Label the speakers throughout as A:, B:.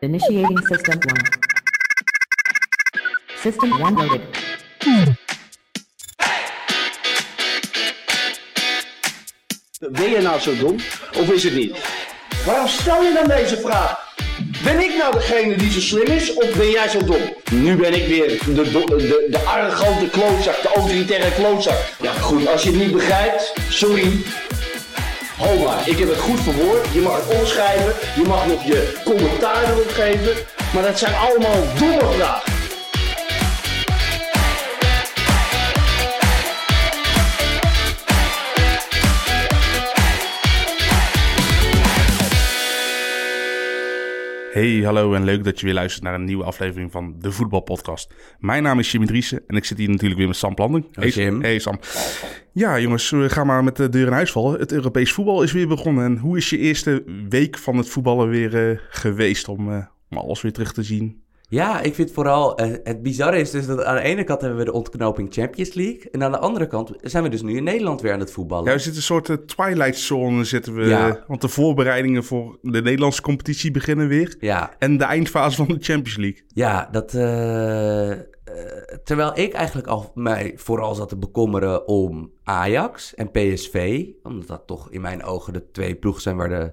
A: Initiating system 1. System 1 loaded.
B: Ben je nou zo dom of is het niet? Waarom stel je dan deze vraag? Ben ik nou degene die zo slim is of ben jij zo dom? Nu ben ik weer de, de, de arrogante klootzak, de autoritaire klootzak. Ja goed, als je het niet begrijpt, sorry. Ho maar, ik heb het goed verwoord. Je mag het omschrijven, je mag nog je commentaar erop geven. Maar dat zijn allemaal domme vragen.
C: Hey, hallo en leuk dat je weer luistert naar een nieuwe aflevering van de Voetbalpodcast. Mijn naam is Jimmy Driessen en ik zit hier natuurlijk weer met Sam Planding.
D: Hoi, Jim.
C: Hey Sam. Ja jongens, we gaan maar met de deur in huis vallen. Het Europees voetbal is weer begonnen. En hoe is je eerste week van het voetballen weer eh, geweest om, eh, om alles weer terug te zien?
D: Ja, ik vind vooral... eh, het bizarre is dus dat aan de ene kant hebben we de ontknoping Champions League. En aan de andere kant zijn we dus nu in Nederland weer aan het voetballen.
C: Ja, we zitten een soort eh, twilight zone zitten we.
D: Ja.
C: Want de voorbereidingen voor de Nederlandse competitie beginnen weer.
D: Ja,
C: En de eindfase van de Champions League.
D: ja dat... eh, terwijl ik eigenlijk al mij vooral zat te bekommeren om Ajax en PSV. Omdat dat toch in mijn ogen de twee ploegen zijn waar de,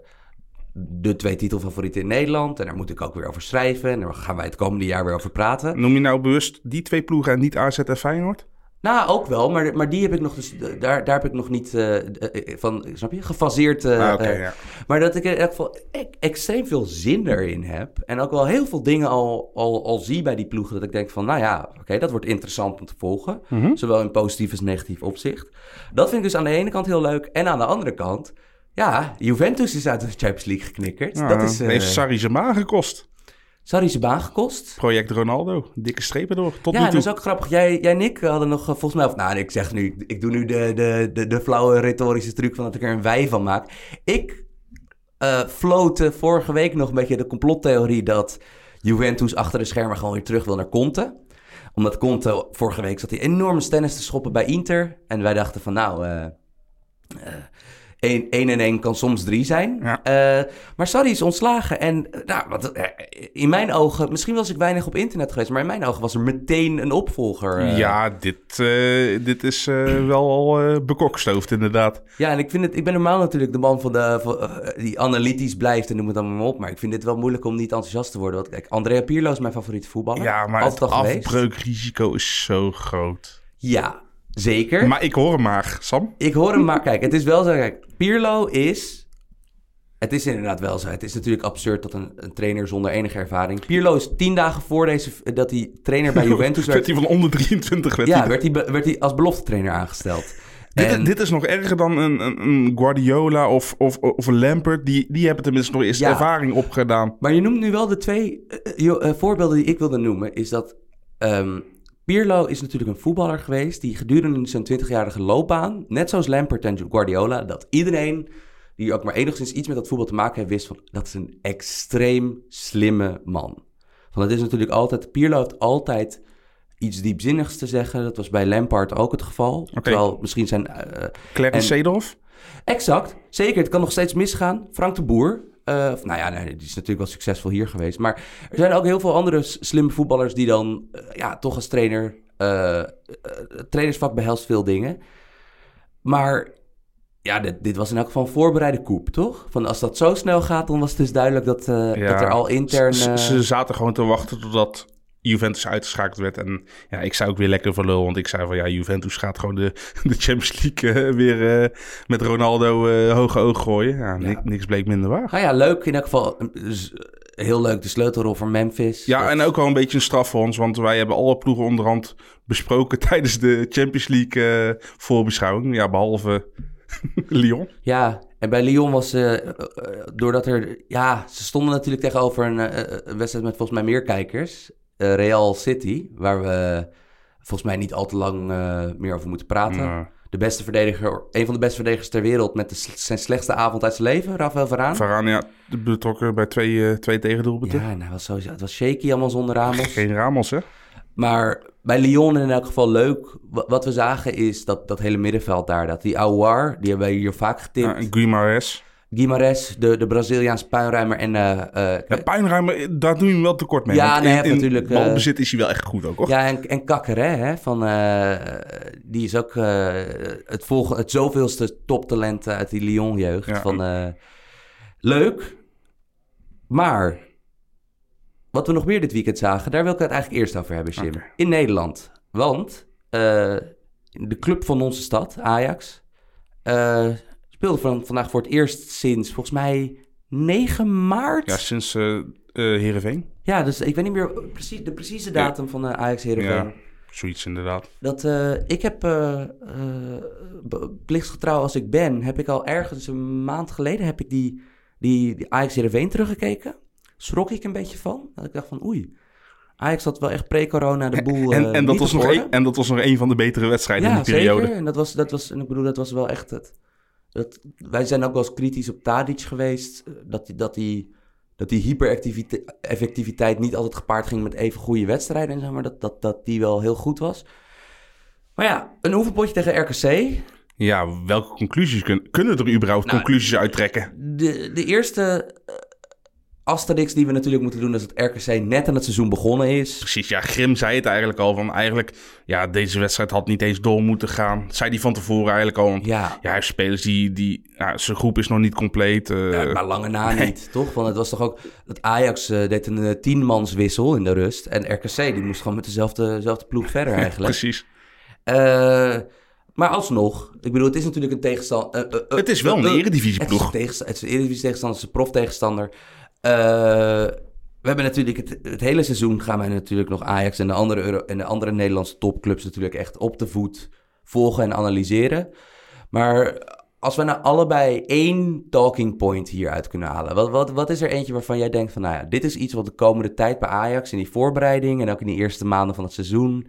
D: de twee titelfavorieten in Nederland. En daar moet ik ook weer over schrijven. En daar gaan wij het komende jaar weer over praten.
C: Noem je nou bewust die twee ploegen en niet AZ en Feyenoord?
D: Nou, ook wel, maar, maar die heb ik nog dus, daar, daar heb ik nog niet eh, eh, van, snap je, gefaseerd. eh,
C: Ah, ja.
D: Maar dat ik in elk geval e- extreem veel zin erin heb. En ook wel heel veel dingen al, al, al zie bij die ploegen. Dat ik denk van, nou ja, oké, dat wordt interessant om te volgen.
C: Mhm.
D: Zowel in positief als negatief opzicht. Dat vind ik dus aan de ene kant heel leuk. En aan de andere kant, ja, Juventus is uit de Champions League geknikkerd.
C: Ja,
D: dat is, eh
C: heeft Sarri zijn baan gekost.
D: zijn baan gekost.
C: Project Ronaldo. Dikke strepen door. Tot
D: Ja,
C: nu
D: en
C: toe.
D: dat is ook grappig. Jij, jij en ik hadden nog eh, volgens mij... Of, nou, ik zeg nu... Ik, doe nu de, de, de, de flauwe retorische truc van dat ik er een wij van maak. Ik eh floot vorige week nog een beetje de complottheorie... dat Juventus achter de schermen gewoon weer terug wil naar Conte. Omdat Conte vorige week zat hij enorme stennis te schoppen bij Inter. En wij dachten van nou... eh 1 en 1 kan soms 3 zijn.
C: Ja.
D: Eh, maar Sarri is ontslagen. En eh, nou, wat, eh, in mijn ogen, misschien was ik weinig op internet geweest, maar in mijn ogen was er meteen een opvolger.
C: Ja, dit, dit is wel al bekokstoofd inderdaad.
D: ja, en ik, vind het, ik ben normaal natuurlijk de man van de, van, die analytisch blijft en noem het allemaal op. Maar ik vind het wel moeilijk om niet enthousiast te worden. Want kijk, Andrea Pirlo is mijn favoriete voetballer.
C: Ja, maar
D: Altijd
C: het afbreukrisico is zo groot.
D: Ja, zeker.
C: Maar ik hoor hem maar, Sam.
D: Ik hoor hem maar. Kijk, het is wel zo. Kijk, Pirlo is. Het is inderdaad wel zo. Het is natuurlijk absurd dat een, een trainer zonder enige ervaring. Pirlo is tien dagen voor deze, dat hij trainer bij Juventus
C: werd
D: werd.
C: hij van onder 23 werd
D: Ja,
C: hij-
D: werd hij, werd hij als belofte trainer aangesteld.
C: Dit,
D: En-
C: dit is nog erger dan een, een, Guardiola of, of, of een Lampert. Die, die hebben tenminste nog eens
D: Ja.
C: ervaring opgedaan.
D: Maar je noemt nu wel de twee eh, jo- eh, voorbeelden die ik wilde noemen. Is dat ehm, Pirlo is natuurlijk een voetballer geweest die gedurende zijn 20-jarige loopbaan, net zoals Lampert en Guardiola, dat iedereen die ook maar enigszins iets met dat voetbal te maken heeft, wist van dat is een extreem slimme man. Van het is natuurlijk altijd, Pirlo heeft altijd iets diepzinnigs te zeggen. Dat was bij Lampard ook het geval. Terwijl misschien zijn eh,
C: Clarence
D: En-
C: Seedorf.
D: Exact, zeker. Het kan nog steeds misgaan. Frank de Boer, eh, of, nou ja, nee, die is natuurlijk wel succesvol hier geweest. Maar er zijn ook heel veel andere slimme voetballers die dan, eh, ja, toch als trainer... eh, het trainersvak behelst veel dingen. Maar ja, dit, dit was in elk geval een voorbereide koep, toch? Van als dat zo snel gaat, dan was het dus duidelijk dat,
C: Ja,
D: dat er al intern...
C: Ze zaten gewoon te wachten totdat Juventus uitgeschakeld werd. En ja, ik zou ook weer lekker lul. Want ik zei van ja, Juventus gaat gewoon de, de Champions League eh, weer eh, met Ronaldo eh, hoge oog gooien. Ja, ni-
D: Ja.
C: niks bleek minder waar.
D: nou ja, leuk in elk geval. heel leuk de sleutelrol voor Memphis.
C: Ja,
D: Dat-
C: en ook wel een beetje een straf voor ons. Want wij hebben alle ploegen onderhand besproken tijdens de Champions League voorbeschouwing. Ja, behalve Lyon.
D: Ja, en bij Lyon was eh, doordat er... Ja, ze stonden natuurlijk tegenover een, een wedstrijd met volgens mij meer kijkers. Eh, Real City, waar we volgens mij niet al te lang eh, meer over moeten praten.
C: Nou,
D: De beste verdediger, een van de beste verdedigers ter wereld met de, zijn slechtste avond uit zijn leven, Rafael Varaan.
C: Varane, ja, betrokken bij twee, eh, twee tegendoelpunten.
D: Ja, hij was sowieso, het was shaky allemaal zonder Ramos.
C: Geen Ramos, hè?
D: Maar bij Lyon in elk geval leuk. Wa- Wat we zagen is dat dat hele middenveld daar, dat die Aouar, die hebben wij hier vaak getipt.
C: Ja, en Guimaraes.
D: Guimarães, de, de Braziliaanse puinruimer en... eh, eh,
C: Ja, puinruimer, daar doe je hem wel tekort mee.
D: Ja, nee,
C: in, in
D: natuurlijk, eh,
C: balbezit is hij wel echt goed ook, hoor.
D: Ja, en, en Kakkeré, hè, van, eh, die is ook het, volgen, het zoveelste toptalent uit die Lyon-jeugd.
C: Ja.
D: Van, leuk, maar wat we nog meer dit weekend zagen, daar wil ik het eigenlijk eerst over hebben, Jim. In Nederland. Want de club van onze stad, Ajax, speelde van, vandaag voor het eerst sinds volgens mij 9 maart.
C: Ja, sinds eh eh, Heerenveen.
D: Ja, dus ik weet niet meer precies, de precieze datum van de Ajax Heerenveen.
C: Ja, zoiets inderdaad.
D: Dat eh, ik heb, eh, eh, b- plichtsgetrouw als ik ben, heb ik al ergens een maand geleden heb ik die, die, die Ajax Heerenveen teruggekeken. Schrok ik een beetje van. Dat ik dacht van oei, Ajax had wel echt pre-corona de boel
C: en,
D: eh,
C: en, dat was nog een, en dat was nog een van de betere wedstrijden
D: Ja,
C: in die periode.
D: zeker. En dat was, dat was, en ik bedoel, dat was wel echt het. Dat, wij zijn ook wel eens kritisch op Tadic geweest. eh, Dat die, dat die, dat die hypereffectiviteit niet altijd gepaard ging met even goede wedstrijden. En zeg maar dat, dat, dat die wel heel goed was. Maar ja, een oefenpotje tegen RKC.
C: Ja, welke conclusies kun, kunnen er überhaupt
D: Nou,
C: conclusies uittrekken?
D: De, de eerste eh, asterix die we natuurlijk moeten doen... is dat RKC net aan het seizoen begonnen is.
C: Precies, ja, Grim zei het eigenlijk al. Van eigenlijk, ja, deze wedstrijd had niet eens door moeten gaan. Zei die van tevoren eigenlijk al. Want,
D: Ja,
C: ja, hij heeft spelers die, die ja, zijn groep is nog niet compleet. eh,
D: Ja, maar lange na
C: nee.
D: niet, toch? Want het was toch ook... Dat Ajax eh, deed een eh, tienmanswissel in de rust. En RKC die moest gewoon met dezelfde, dezelfde ploeg verder eigenlijk.
C: Precies.
D: Eh, maar alsnog, ik bedoel, het is natuurlijk een tegenstander...
C: Het is wel een
D: Het is
C: eredivisieploeg.
D: een, tegensta- het is een eredivisie tegenstander, het is een prof tegenstander. We hebben natuurlijk het, hele seizoen gaan wij natuurlijk nog Ajax en de andere, en de andere Nederlandse topclubs natuurlijk echt op de voet volgen en analyseren. Maar als we nou allebei één talking point hieruit kunnen halen, wat, wat, wat is er eentje waarvan jij denkt van, nou ja, dit is iets wat de komende tijd bij Ajax in die voorbereiding en ook in die eerste maanden van het seizoen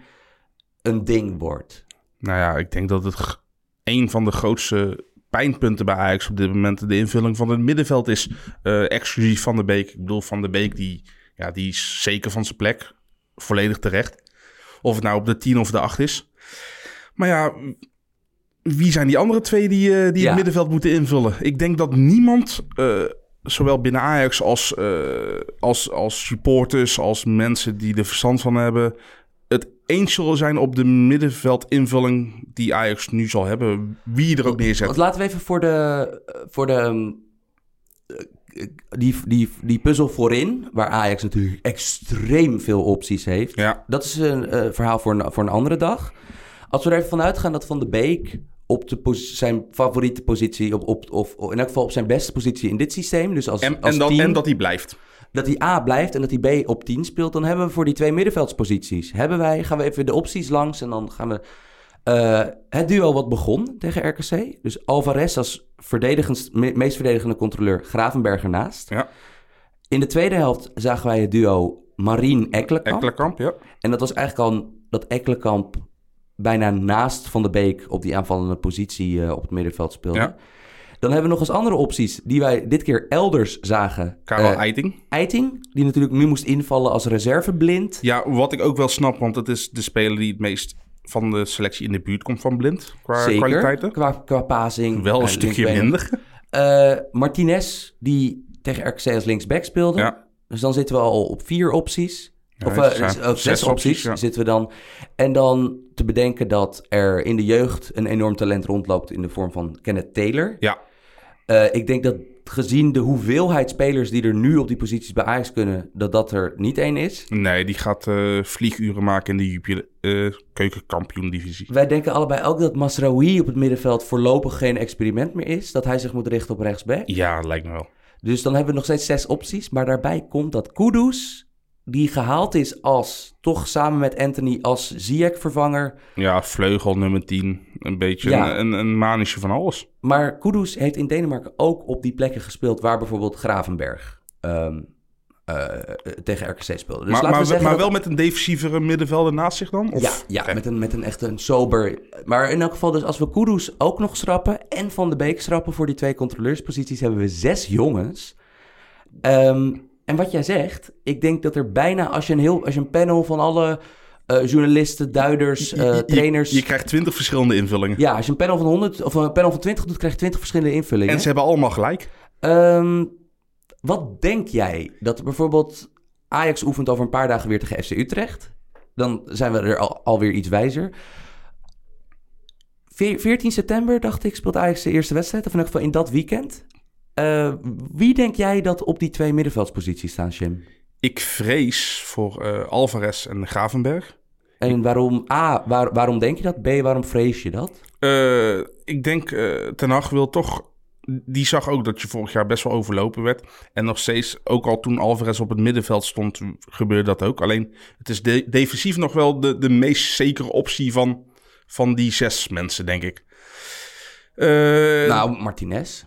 D: een ding wordt?
C: Nou ja, ik denk dat het een van de grootste pijnpunten bij Ajax op dit moment de invulling van het middenveld is. eh, exclusief Van de Beek. Ik bedoel, Van de Beek die, ja, die is zeker van zijn plek. Volledig terecht. Of het nou op de 10 of de 8 is. Maar ja, wie zijn die andere twee die, eh, die
D: Ja.
C: het middenveld moeten invullen? Ik denk dat niemand, eh, zowel binnen Ajax als, als, als supporters, als mensen die er verstand van hebben, eens zullen zijn op de middenveldinvulling die Ajax nu zal hebben. Wie je er ook neerzet.
D: Want laten we even voor de, voor de eh, die, die, die puzzel voorin, waar Ajax natuurlijk extreem veel opties heeft.
C: Ja,
D: Dat is een eh, verhaal voor een, voor een andere dag. Als we er even vanuit gaan dat Van de Beek op de zijn favoriete positie, op, op, of in elk geval op zijn beste positie in dit systeem, dus als,
C: en,
D: als
C: en, dat,
D: team,
C: en dat hij blijft.
D: Dat hij A blijft en dat hij B op 10 speelt, dan hebben we voor die twee middenveldsposities, hebben wij, gaan we even de opties langs en dan gaan we eh, het duo wat begon tegen RKC. Dus Alvarez als verdedigend, me- meest verdedigende controleur, Gravenberg ernaast.
C: Ja,
D: In de tweede helft zagen wij het duo Marien Ekkelenkamp.
C: Ekkelenkamp, ja.
D: En dat was eigenlijk al dat Ekkelenkamp bijna naast Van de Beek op die aanvallende positie eh, op het middenveld speelde.
C: Ja.
D: Dan hebben we nog eens andere opties die wij dit keer elders zagen.
C: Karel
D: Eh,
C: Eiting.
D: Eiting, die natuurlijk nu moest invallen als reserveblind.
C: Ja, wat ik ook wel snap, want het is de speler die het meest van de selectie in de buurt komt van Blind. Qua
D: Zeker,
C: kwaliteiten.
D: qua, qua passing.
C: Wel een stukje minder.
D: Eh, Martinez, die tegen RKC als linksback speelde.
C: Ja.
D: Dus dan zitten we al op vier opties.
C: Ja,
D: of
C: het
D: eh, dus, zes, opties,
C: opties, ja.
D: zitten we dan. En dan te bedenken dat er in de jeugd een enorm talent rondloopt in de vorm van Kenneth Taylor.
C: Ja,
D: Eh, ik denk dat gezien de hoeveelheid spelers die er nu op die posities bij Ajax kunnen, dat dat er niet één is.
C: nee, die gaat eh, vlieguren maken in de Jupiler, eh, keukenkampioen-divisie.
D: Wij denken allebei ook dat Masraoui op het middenveld voorlopig geen experiment meer is. Dat hij zich moet richten op rechtsback.
C: Ja, lijkt me wel.
D: Dus dan hebben we nog steeds zes opties. Maar daarbij komt dat Kudus, die gehaald is als, toch samen met Anthony, als Ziyech-vervanger.
C: Ja, vleugel nummer 10. Een beetje
D: Ja.
C: een, een, van alles.
D: Maar Kudus heeft in Denemarken ook op die plekken gespeeld waar bijvoorbeeld Gravenberg ehm, eh, tegen RKC speelde. Dus
C: maar
D: laten
C: maar,
D: we zeggen
C: maar
D: dat-
C: wel met een defensievere middenvelder naast zich dan? Of?
D: Ja, ja met, een, met een echt een sober... Maar in elk geval, dus als we Kudus ook nog schrappen... en Van de Beek schrappen voor die twee controleursposities... hebben we zes jongens. Ehm, en wat jij zegt, ik denk dat er bijna... als je een, heel, als je een panel van alle eh, journalisten, duiders,
C: Je-
D: eh,
C: je-
D: trainers...
C: Je, krijgt twintig verschillende invullingen.
D: ja, als je een panel van 100 of een panel van 20 doet... krijg je 20 verschillende invullingen.
C: En ze hebben allemaal gelijk.
D: Ehm, wat denk jij dat bijvoorbeeld Ajax oefent over een paar dagen weer tegen FC Utrecht? Dan zijn we er al, alweer iets wijzer. Veer- 14 september, dacht ik, speelt Ajax de eerste wedstrijd. Of in elk geval in dat weekend. Eh, wie denk jij dat op die twee middenveldsposities staan, Jim?
C: Ik vrees voor eh, Alvarez en Gravenberg.
D: En waarom, A, waar- waarom denk je dat? B, waarom vrees je dat?
C: Eh, ik denk, Ten Hag wil toch... Die zag ook dat je vorig jaar best wel overlopen werd. En nog steeds, ook al toen Alvarez op het middenveld stond, gebeurde dat ook. Alleen, het is de- defensief nog wel de, de meest zekere optie van, van die zes mensen, denk ik.
D: Nou, Martinez.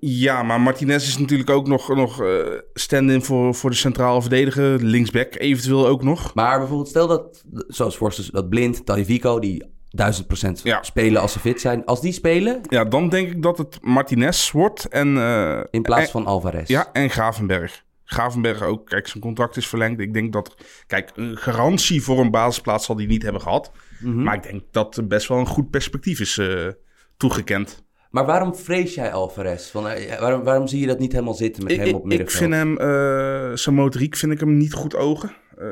C: Ja, maar Martinez is natuurlijk ook nog, nog eh, stand-in voor, voor de centrale verdediger. Linksback eventueel ook nog.
D: Maar bijvoorbeeld, stel dat, zoals voor dat Blind, Tagliafico, die 1000%
C: Ja.
D: spelen als ze fit zijn. Als die spelen,
C: Ja, dan denk ik dat het Martinez wordt en... eh,
D: in plaats
C: en-
D: van Alvarez.
C: Ja, en Gravenberg. Gravenberg ook. Kijk, zijn contract is verlengd. Ik denk dat... Kijk, een garantie voor een basisplaats zal hij niet hebben gehad.
D: Mhm.
C: Maar ik denk dat er best wel een goed perspectief is eh, toegekend.
D: Maar waarom vrees jij Alvarez? Van, eh, waarom, waarom zie je dat niet helemaal zitten met
C: Ik,
D: hem
C: ik,
D: op
C: ik
D: middenveld?
C: vind hem... eh, zijn motoriek vind ik hem niet goed ogen. Eh,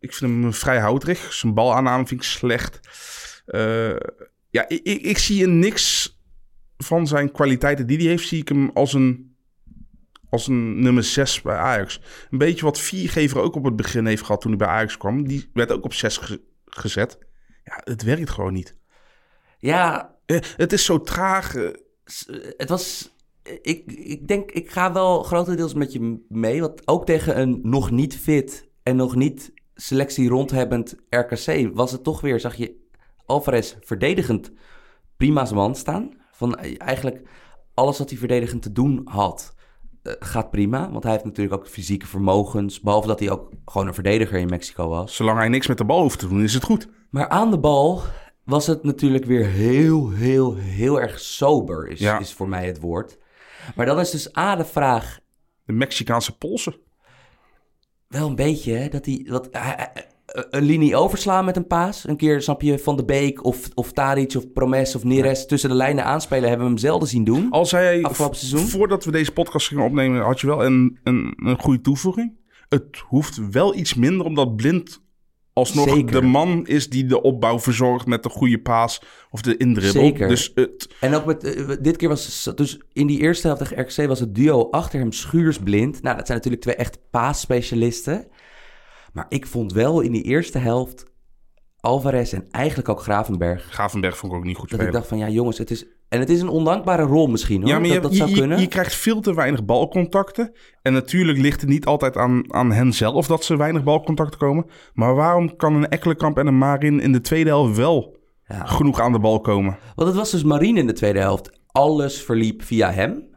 C: ik vind hem vrij houterig. Zijn balaanname vind ik slecht. Ja, ik, ik, ik zie in niks van zijn kwaliteiten die hij heeft... zie ik hem als een, als een nummer 6 bij Ajax. Een beetje wat Viergever ook op het begin heeft gehad toen hij bij Ajax kwam. Die werd ook op 6 ge- gezet. Ja, het werkt gewoon niet.
D: Ja,
C: het is zo traag. eh,
D: s- het was... Ik, ik denk, ik ga wel grotendeels met je mee. Want ook tegen een nog niet fit en nog niet selectie rondhebbend RKC... was het toch weer, zag je Alvarez verdedigend prima zijn man staan. Van eh, eigenlijk alles wat hij verdedigend te doen had... eh, gaat prima, want hij heeft natuurlijk ook fysieke vermogens. Behalve dat hij ook gewoon een verdediger in Mexico was.
C: zolang hij niks met de bal hoeft te doen, is het goed.
D: Maar aan de bal was het natuurlijk weer heel, heel, heel erg sober, is,
C: Ja.
D: is voor mij het woord. Maar dan is dus A de vraag,
C: De Mexicaanse polsen.
D: wel een beetje, hè, dat hij wat, hij- hij- een linie overslaan met een paas. Een keer, snap je, Van de Beek of, of Tadic of Promes of Neres tussen de lijnen aanspelen... hebben we hem zelden zien doen.
C: Als hij,
D: Afgelopen seizoen?
C: voordat we deze podcast gingen opnemen, had je wel een, een, een goede toevoeging. Het hoeft wel iets minder, omdat Blind alsnog
D: Zeker.
C: de man is die de opbouw verzorgt met de goede paas of de indribbel.
D: Zeker.
C: Dus het,
D: En ook met, eh, dit keer was dus in die eerste helft tegen RKC was het duo achter hem Schuurs blind. Nou, dat zijn natuurlijk twee echt paasspecialisten. Maar ik vond wel in die eerste helft Alvarez en eigenlijk ook Gravenberg.
C: Gavenberg vond ik ook niet goed
D: Dat ik
C: spelen.
D: dacht van ja jongens, het is... En het is een ondankbare rol misschien hoor,
C: Ja, maar je,
D: dat, dat
C: je,
D: zou
C: je-
D: kunnen.
C: je krijgt veel te weinig balcontacten. En natuurlijk ligt het niet altijd aan, aan hen zelf dat ze weinig balcontacten komen. Maar waarom kan een Ekkelenkamp en een Marin in de tweede helft wel
D: Ja.
C: genoeg aan de bal komen?
D: Want het was dus Marine in de tweede helft. Alles verliep via hem.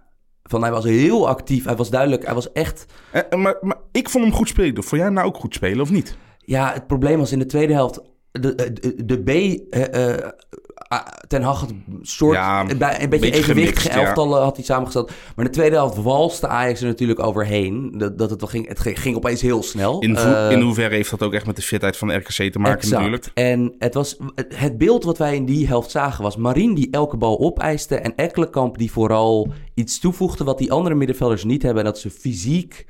D: Van hij was heel actief, hij was duidelijk, hij was echt...
C: Eh, eh, maar, maar ik vond hem goed spelen. Vond jij hem nou ook goed spelen of niet?
D: Ja, het probleem was in de tweede helft. De, de, de B. eh, eh, ah, Ten Hag had een soort.
C: Ja,
D: een, beetje
C: beetje
D: evenwichtige
C: ja.
D: elftallen had hij samengesteld. Maar in de tweede helft walste Ajax er natuurlijk overheen. Dat, dat het, wel ging, het ging, opeens heel snel.
C: In,
D: Eh,
C: hoeverre heeft dat ook echt met de fitheid van de RKC te maken
D: exact.
C: natuurlijk?
D: En het, was, het- het beeld wat wij in die helft zagen was Marien die elke bal opeiste. En Ekkelenkamp die vooral iets toevoegde wat die andere middenvelders niet hebben. En dat ze fysiek.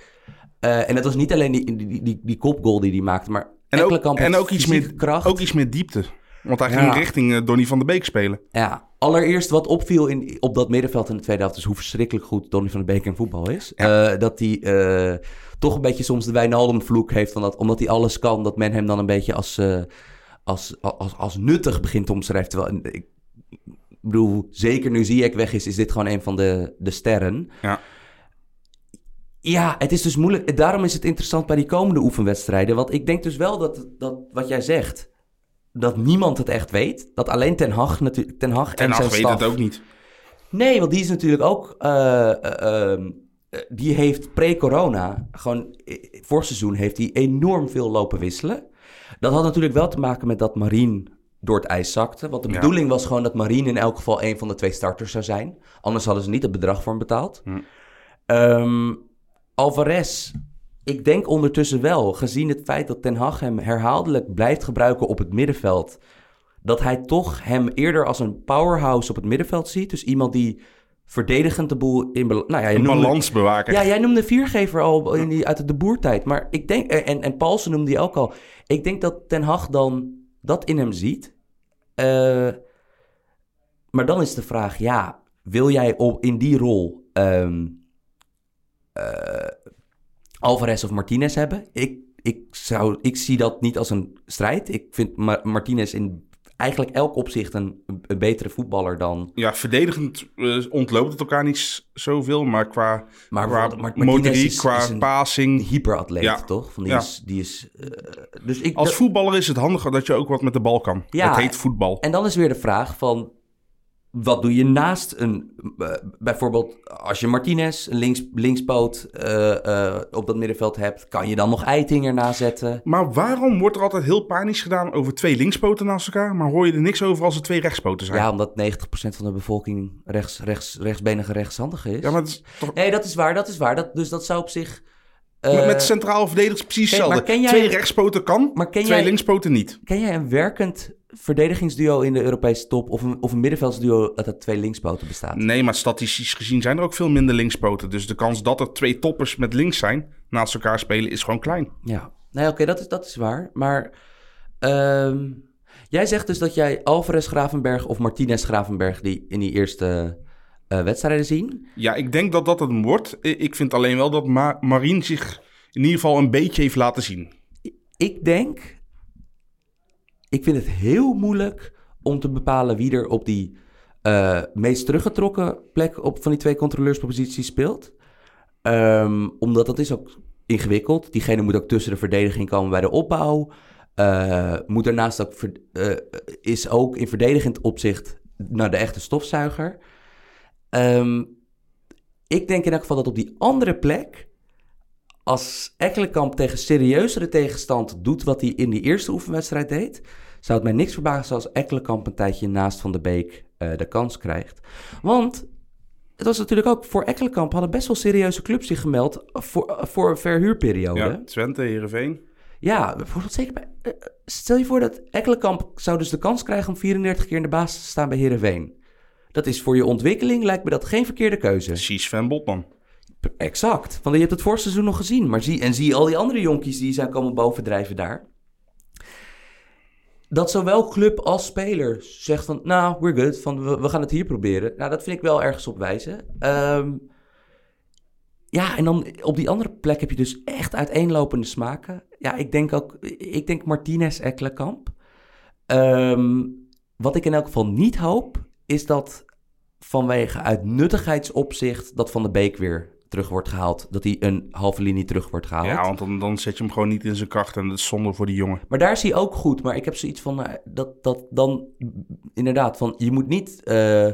D: eh, en dat was niet alleen die, die, die, die kopgoal die hij maakte, maar
C: En ook, en ook, iets meer,
D: kracht.
C: ook iets meer diepte. Want hij
D: Ja.
C: ging richting eh, Donny van der Beek spelen.
D: Ja, allereerst wat opviel in, op dat middenveld in de tweede helft... is hoe verschrikkelijk goed Donny van de Beek in voetbal is. Eh, dat hij eh, toch een beetje soms de Wijnaldum-vloek heeft... Van dat, omdat hij alles kan, dat men hem dan een beetje als, als, als, als nuttig begint te omschrijven. Terwijl, ik bedoel, zeker nu Ziyech weg is... is dit gewoon een van de, de sterren.
C: Ja.
D: Ja, het is dus moeilijk. Daarom is het interessant bij die komende oefenwedstrijden. Want ik denk dus wel dat, dat wat jij zegt... dat niemand het echt weet. Dat alleen Ten Hag, natuurlijk, Ten Hag
C: En
D: en
C: Hag weet
D: staf...
C: het ook niet.
D: Nee, want die is natuurlijk ook. eh, eh, ehm, eh, die heeft pre-corona, gewoon eh, vorig seizoen, heeft hij enorm veel lopen wisselen. Dat had natuurlijk wel te maken met dat Marien door het ijs zakte. Want de
C: Ja.
D: bedoeling was gewoon dat Marien in elk geval een van de twee starters zou zijn. Anders hadden ze niet het bedrag voor hem betaald.
C: Hm.
D: Ehm, Alvarez, ik denk ondertussen wel, gezien het feit dat Ten Hag hem herhaaldelijk blijft gebruiken op het middenveld dat hij toch hem eerder als een powerhouse op het middenveld ziet. Dus iemand die verdedigend de boel in Nou ja,
C: Een
D: noemde-
C: balans bewaken.
D: Ja, jij noemde Viergever al in die, uit de boertijd. Maar ik denk, en, en Paulsen noemde die ook al. Ik denk dat Ten Hag dan dat in hem ziet. Eh, maar dan is de vraag, ja, wil jij op, in die rol ehm, eh, Alvarez of Martinez hebben? Ik, ik, zou, ik zie dat niet als een strijd. Ik vind Ma- Martinez in eigenlijk elk opzicht een, een betere voetballer dan...
C: Ja, verdedigend eh, ontloopt het elkaar niet zoveel, maar qua,
D: Maar
C: qua
D: is-
C: qua
D: is een-
C: passing.
D: hyperatleet,
C: Ja.
D: toch? Van die
C: Ja.
D: is, die is, eh, dus ik,
C: Als
D: dat-
C: voetballer is het handiger dat je ook wat met de bal kan.
D: Ja.
C: Het heet voetbal.
D: En dan is weer de vraag van... Wat doe je naast een... eh, bijvoorbeeld als je Martinez, een links, linkspoot eh, eh, op dat middenveld hebt... kan je dan nog Eiting erna zetten?
C: Maar waarom wordt er altijd heel panisch gedaan over twee linkspoten naast elkaar, maar hoor je er niks over als er twee rechtspoten zijn?
D: Ja, omdat 90% van de bevolking rechts, rechts, rechtsbenige rechtshandige is.
C: Ja, maar is toch-
D: Nee, dat is waar, dat is waar. Dat, dus dat zou op zich...
C: met,
D: eh,
C: met centraal verdedigers precies hetzelfde. Twee rechtspoten kan,
D: Maar ken
C: twee
D: jij-
C: linkspoten niet.
D: Ken jij een werkend verdedigingsduo in de Europese top... of een, of een middenveldsduo dat uit twee linkspoten bestaat?
C: Nee, maar statistisch gezien zijn er ook veel minder linkspoten. Dus de kans dat er twee toppers met links zijn, naast elkaar spelen, is gewoon klein.
D: Ja, nee, oké, dat, is, dat is waar. Maar ehm, jij zegt dus dat jij Alvarez Gravenberg of Martinez Gravenberg die in die eerste eh, wedstrijden zien.
C: Ja, ik denk dat dat het wordt. Ik vind alleen wel dat Ma Marien zich in ieder geval een beetje heeft laten zien.
D: Ik denk, ik vind het heel moeilijk om te bepalen wie er op die eh, meest teruggetrokken plek op van die twee controleursposities speelt. Ehm, omdat dat is ook ingewikkeld. Diegene moet ook tussen de verdediging komen bij de opbouw. Eh, moet daarnaast ook eh, is ook in verdedigend opzicht naar de echte stofzuiger. Ehm, ik denk in elk geval dat op die andere plek, als Ekkelenkamp tegen serieuzere tegenstand doet wat hij in die eerste oefenwedstrijd deed, zou het mij niks verbazen als Ekkelenkamp een tijdje naast Van de Beek eh, de kans krijgt. Want het was natuurlijk ook voor Ekkelenkamp hadden best wel serieuze clubs zich gemeld voor, voor een verhuurperiode.
C: Ja, Twente, Heerenveen.
D: Ja, bijvoorbeeld zeker bij... eh, stel je voor dat Ekkelenkamp zou dus de kans krijgen om 34 keer in de basis te staan bij Heerenveen. Dat is voor je ontwikkeling, lijkt me dat geen verkeerde keuze.
C: Precies, Sven Botman.
D: Exact. Want je hebt het voorseizoen nog gezien. Maar zie, en zie al die andere jonkies die zijn komen bovendrijven daar. Dat zowel club als speler zegt van... Nou, we're good. Van, we, gaan het hier proberen. Nou, dat vind ik wel ergens op wijzen. Ehm, ja, en dan op die andere plek heb je dus echt uiteenlopende smaken. Ja, ik denk ook... Ik denk Martinez Ekkelenkamp. Ehm, wat ik in elk geval niet hoop... is dat vanwege uitnuttigheidsopzicht... dat Van de Beek weer terug wordt gehaald. Dat hij een halve linie terug wordt gehaald.
C: Ja, want dan, dan zet je hem gewoon niet in zijn kracht en dat is zonde voor die jongen.
D: Maar daar is hij ook goed. Maar ik heb zoiets van eh, dat, dat dan inderdaad van je moet niet eh,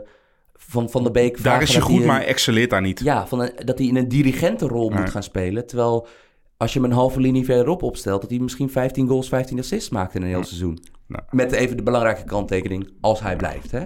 D: van Van de Beek
C: Daar is hij
D: dat
C: goed,
D: een-
C: maar excelleert daar niet.
D: ja, van een- dat hij in een dirigentenrol
C: Nee.
D: moet gaan spelen. Terwijl als je hem een halve linie verderop opstelt, dat hij misschien 15 goals, 15 assists maakt in een heel seizoen.
C: Nou.
D: Met even de belangrijke kanttekening als hij blijft. Hè?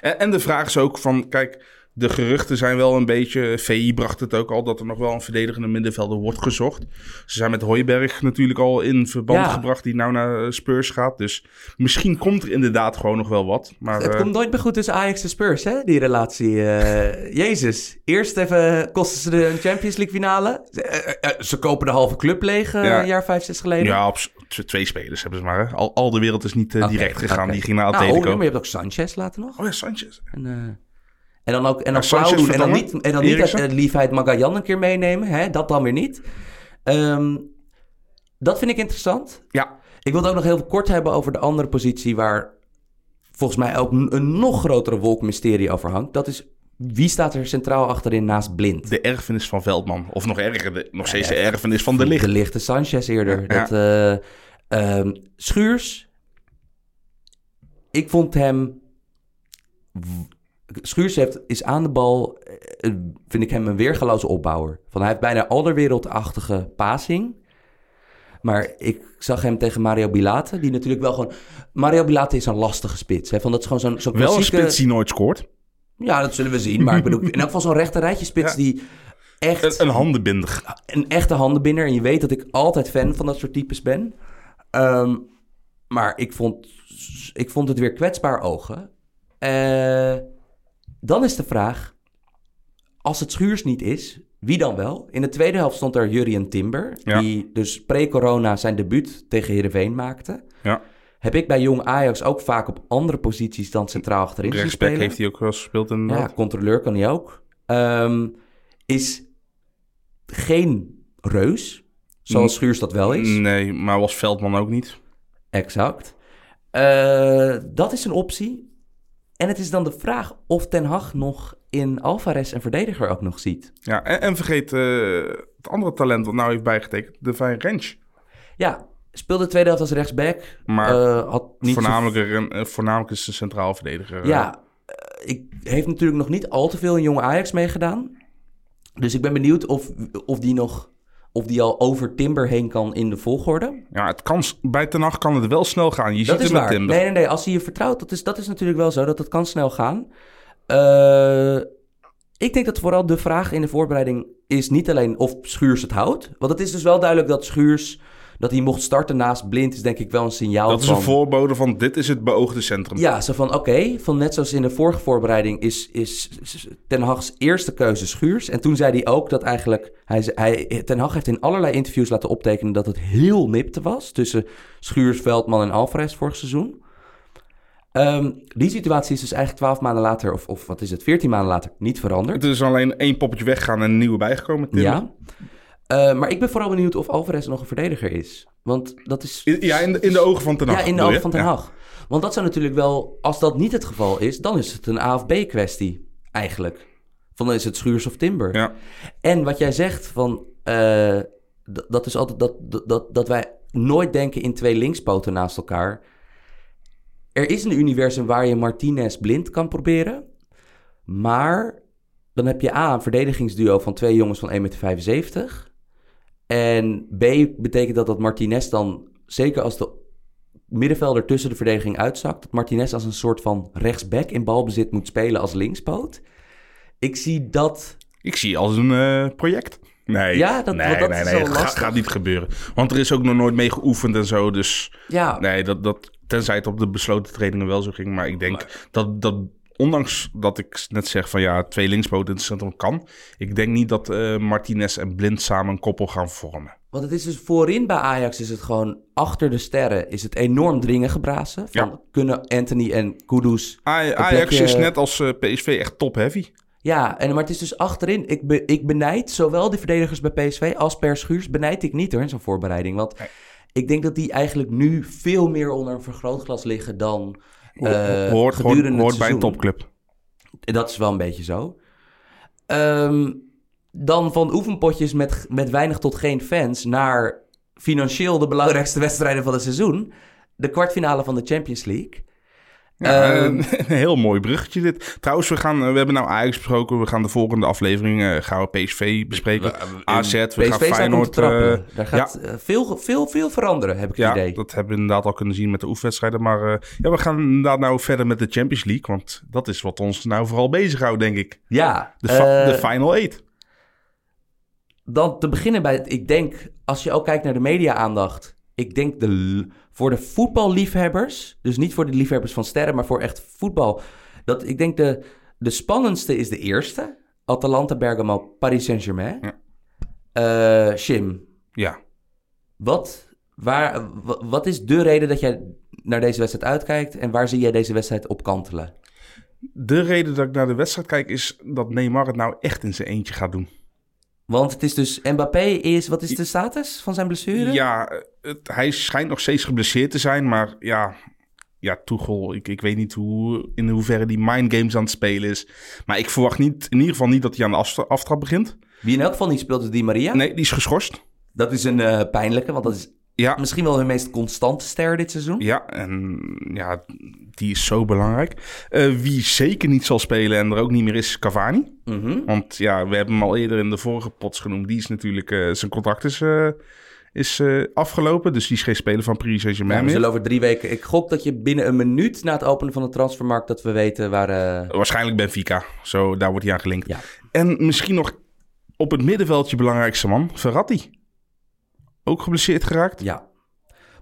C: En, en de vraag is ook van, kijk, de geruchten zijn wel een beetje... VI bracht het ook al, dat er nog wel een verdedigende middenvelder wordt gezocht. Ze zijn met Hooiberg natuurlijk al in verband
D: Ja.
C: gebracht, die nou naar eh, Spurs gaat. Dus misschien komt er inderdaad gewoon nog wel wat. Maar
D: Het
C: eh,
D: komt nooit meer goed tussen Ajax en Spurs, hè, die relatie. eh, Jezus. Eerst even kosten ze de Champions League finale. Ze, ze kopen de halve club leeg
C: Ja.
D: een jaar, vijf, zes geleden.
C: ja, op twee spelers hebben ze maar. Hè. Al, al de wereld is niet direct gegaan. Die ging naar
D: Nou,
C: Atletico.
D: oh, maar je hebt ook Sanchez later nog.
C: Oh ja, Sanchez.
D: En, en dan ook en dan
C: Ja,
D: doen. En dan niet, en dan niet uit liefheid Magallan een keer meenemen. Hè? Dat dan weer niet. Ehm, dat vind ik interessant.
C: Ja,
D: Ik wil het ook nog heel kort hebben over de andere positie... waar volgens mij ook een, nog grotere wolk mysterie over hangt. Dat is, wie staat er centraal achterin naast Blind?
C: de erfenis van Veldman. Of nog erger, de, nog steeds de erfenis van de licht.
D: De lichte Sanchez eerder.
C: Ja.
D: Dat, eh, ehm, Schuurs. Ik vond hem. Schuurs heeft, is aan de bal. eh, vind ik hem een weergeloze opbouwer. Van, hij heeft bijna allerwereldachtige passing. Maar ik zag hem tegen Mario Bilate. Die natuurlijk wel gewoon. Mario Bilate is een lastige spits. Hè? Van, dat is gewoon zo'n zo'n
C: Wel een
D: klassieke-
C: spits die nooit scoort.
D: Ja, dat zullen we zien. Maar ik bedoel, in elk geval zo'n rechte rijtje spits
C: Ja.
D: die echt
C: Een, een handenbinder.
D: een echte handenbinder. En je weet dat ik altijd fan van dat soort types ben. Ehm, maar ik vond, ik vond het weer kwetsbaar ogen. Eh, dan is de vraag... als het Schuurs niet is, wie dan wel? In de tweede helft stond er Jurien Timber,
C: Ja.
D: die dus pre-corona zijn debuut tegen Heerenveen maakte.
C: Ja,
D: Heb ik bij Jong Ajax ook vaak op andere posities dan centraal achterin zien spelen.
C: heeft hij ook wel gespeeld
D: Ja,
C: inderdaad.
D: controleur kan hij ook. Ehm, is geen reus, zoals. Schuurs dat wel is.
C: Nee, maar was Veldman ook niet.
D: Exact. Eh, dat is een optie. En het is dan de vraag of Ten Hag nog in Alvarez een verdediger ook nog ziet.
C: Ja, en, en vergeet eh, het andere talent wat nou heeft bijgetekend, de Vijn Rens.
D: Ja, speelde de tweede helft als rechtsback.
C: Maar
D: Eh, had niet
C: voornamelijk, een- voornamelijk is de centraal verdediger.
D: Ja, eh, ik heeft natuurlijk nog niet al te veel in jonge Ajax meegedaan. Dus ik ben benieuwd of, of die nog... Of die al over Timber heen kan in de volgorde.
C: Ja, het kan, bij Ten Hag kan het wel snel gaan. Je
D: Dat
C: ziet
D: is
C: het met
D: waar.
C: Timber.
D: Nee, nee, nee. Als hij je vertrouwt, dat is, dat is natuurlijk wel zo. Dat het kan snel gaan. Eh, ik denk dat vooral de vraag in de voorbereiding is niet alleen of Schuurs het houdt. Want het is dus wel duidelijk dat Schuurs, dat hij mocht starten naast Blind, is denk ik wel een signaal
C: Dat is
D: van...
C: een voorbode van dit is het beoogde centrum.
D: Ja, zo van oké, van net zoals in de vorige voorbereiding is, is Ten Hag's eerste keuze Schuurs. En toen zei hij ook dat eigenlijk, hij, hij, Ten Hag heeft in allerlei interviews laten optekenen dat het heel nipte was tussen Schuurs, Veldman en Alvarez vorig seizoen. Ehm, die situatie is dus eigenlijk twaalf maanden later, of, of wat is het, veertien maanden later, niet veranderd.
C: Het is alleen één poppetje weggaan en een nieuwe bijgekomen. Timber.
D: Ja. Eh, maar ik ben vooral benieuwd of Alvarez nog een verdediger is. Want dat is...
C: Ja, in de, in de ogen van Ten Hag.
D: Ja, in de ogen van Ten
C: Ja.
D: Hag. Want dat zou natuurlijk wel, als dat niet het geval is, dan is het een A of B kwestie, eigenlijk. Van dan is het Schuurs of Timber.
C: Ja.
D: En wat jij zegt van, eh, dat is altijd dat, dat- dat, dat wij nooit denken in twee linkspoten naast elkaar. Er is een universum waar je Martinez blind kan proberen. Maar dan heb je A, een verdedigingsduo van twee jongens van 1,75 meter. En B, betekent dat dat Martinez dan, zeker als de middenvelder tussen de verdediging uitzakt, dat Martinez als een soort van rechtsback in balbezit moet spelen als linkspoot. Ik zie dat
C: Ik zie als een eh, project. Nee,
D: Ja, dat-
C: nee,
D: dat
C: nee,
D: is
C: nee,
D: wel
C: het gaat,
D: lastig.
C: gaat niet gebeuren. Want er is ook nog nooit mee geoefend en zo. Dus
D: Ja,
C: nee, dat, dat, tenzij het op de besloten trainingen wel zo ging. Maar ik denk dat, dat, ondanks dat ik net zeg van ja, twee linkspoten in het centrum kan. Ik denk niet dat eh, Martinez en Blind samen een koppel gaan vormen.
D: want het is dus voorin bij Ajax is het gewoon achter de sterren is het enorm dringen gebrazen. Van
C: Ja.
D: kunnen Anthony en Kudus.
C: Aj- Ajax
D: plekje-
C: is net als eh, PSV echt top-heavy.
D: Ja, en, maar het is dus achterin. Ik, be, ik benijd zowel de verdedigers bij PSV als Per Schuurs benijd ik niet hoor in zo'n voorbereiding. Want
C: Nee.
D: ik denk dat die eigenlijk nu veel meer onder een vergrootglas liggen dan eh,
C: hoort
D: gedurende
C: hoort bij een topclub.
D: Dat is wel een beetje zo. Ehm, dan van oefenpotjes met, met weinig tot geen fans naar financieel de belangrijkste wedstrijden van het seizoen. De kwartfinale van de Champions League.
C: Ja,
D: Ehm,
C: een, heel mooi bruggetje dit. Trouwens, we, gaan, we hebben nou Ajax besproken. We gaan de volgende aflevering eh, gaan we PSV bespreken. AZ, we
D: PSV
C: gaan Feyenoord... eh,
D: Daar gaat eh, veel, veel, veel veranderen, heb ik
C: ja,
D: het idee.
C: dat hebben we inderdaad al kunnen zien met de oefenwedstrijden. Maar eh, ja, we gaan inderdaad nou verder met de Champions League. Want dat is wat ons nou vooral bezighoudt, denk ik.
D: Ja,
C: De, fa-
D: eh,
C: de Final Eight.
D: dan te beginnen bij, het- ik denk, als je ook kijkt naar de media-aandacht, ik denk de, voor de voetballiefhebbers, dus niet voor de liefhebbers van sterren, maar voor echt voetbal, dat ik denk de, de spannendste is de eerste, Atalanta Bergamo, Paris Saint-Germain.
C: Ja.
D: Eh, Shim,
C: Ja.
D: wat, waar, wa- wat is de reden dat jij naar deze wedstrijd uitkijkt en waar zie jij deze wedstrijd op kantelen?
C: De reden dat ik naar de wedstrijd kijk is dat Neymar het nou echt in zijn eentje gaat doen.
D: Want het is dus, Mbappé is, wat is de status van zijn blessure?
C: Ja, het, hij schijnt nog steeds geblesseerd te zijn, maar ja, ja Tuchel, ik, ik weet niet hoe, in hoeverre die mind games aan het spelen is. Maar ik verwacht niet, in ieder geval niet dat hij aan de aftra- aftrap begint.
D: Wie in elk geval niet speelt is Di Maria.
C: Nee, die is geschorst.
D: Dat is een eh, pijnlijke, want dat is
C: Ja,
D: misschien wel hun meest constante ster dit seizoen.
C: ja, en ja, die is zo belangrijk. Eh, wie zeker niet zal spelen en er ook niet meer is, Cavani.
D: Mhm.
C: Want ja, we hebben hem al eerder in de vorige pots genoemd. Die is natuurlijk, eh, zijn contract is, eh, is afgelopen. Dus die is geen speler van Paris
D: Ja,
C: Saint-Germain
D: we
C: meer.
D: zullen over drie weken... Ik gok dat je binnen een minuut na het openen van de transfermarkt... dat we weten waar...
C: Waarschijnlijk Benfica. Zo, daar wordt hij aan gelinkt.
D: Ja.
C: En misschien nog op het middenveldje belangrijkste man, Verratti. Ook geblesseerd geraakt.
D: Ja.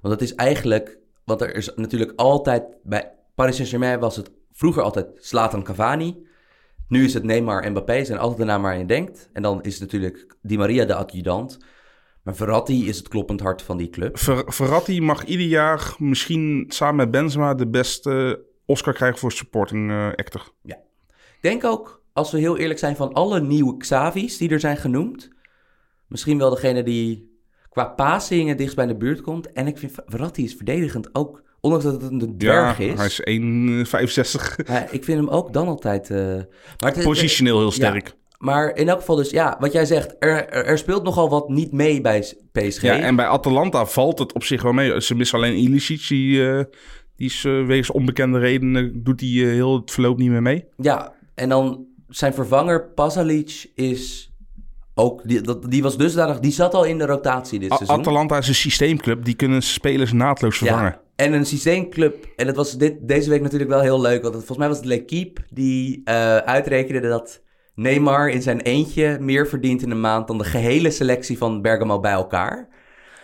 D: Want dat is eigenlijk... Want er is natuurlijk altijd... Bij Paris Saint-Germain was het vroeger altijd Zlatan Cavani. Nu is het Neymar en Mbappé, zijn altijd de naam waar je denkt. En dan is natuurlijk Di Maria de adjudant. Maar Verratti is het kloppend hart van die club.
C: Ver- Verratti mag ieder jaar misschien samen met Benzema de beste Oscar krijgen voor supporting eh, actor.
D: Ik denk ook, als we heel eerlijk zijn, van alle nieuwe Xavi's die er zijn genoemd... misschien wel degene die qua passing het dichtst bij de buurt komt. En ik vind Verratti is verdedigend ook, ondanks dat het een dwerg
C: ja,
D: is.
C: hij is 1,65.
D: Maar ik vind hem ook dan altijd... eh, maar het-
C: Positioneel heel sterk.
D: Maar in elk geval dus, ja, wat jij zegt, er, er, er speelt nogal wat niet mee bij PSG.
C: Ja, en bij Atalanta valt het op zich wel mee. Ze missen alleen Ilicic, die, eh, die is eh, wegens onbekende redenen... doet hij heel het verloop niet meer mee.
D: Ja, en dan zijn vervanger Pasalic is ook, die, dat, die was dusdanig, die zat al in de rotatie dit
C: A-
D: seizoen.
C: Atalanta is een systeemclub, die kunnen spelers naadloos vervangen.
D: Ja, en een systeemclub, en dat was dit, deze week natuurlijk wel heel leuk, want het- volgens mij was het L'Equipe die eh, uitrekende dat Neymar in zijn eentje meer verdient in een maand dan de gehele selectie van Bergamo bij elkaar.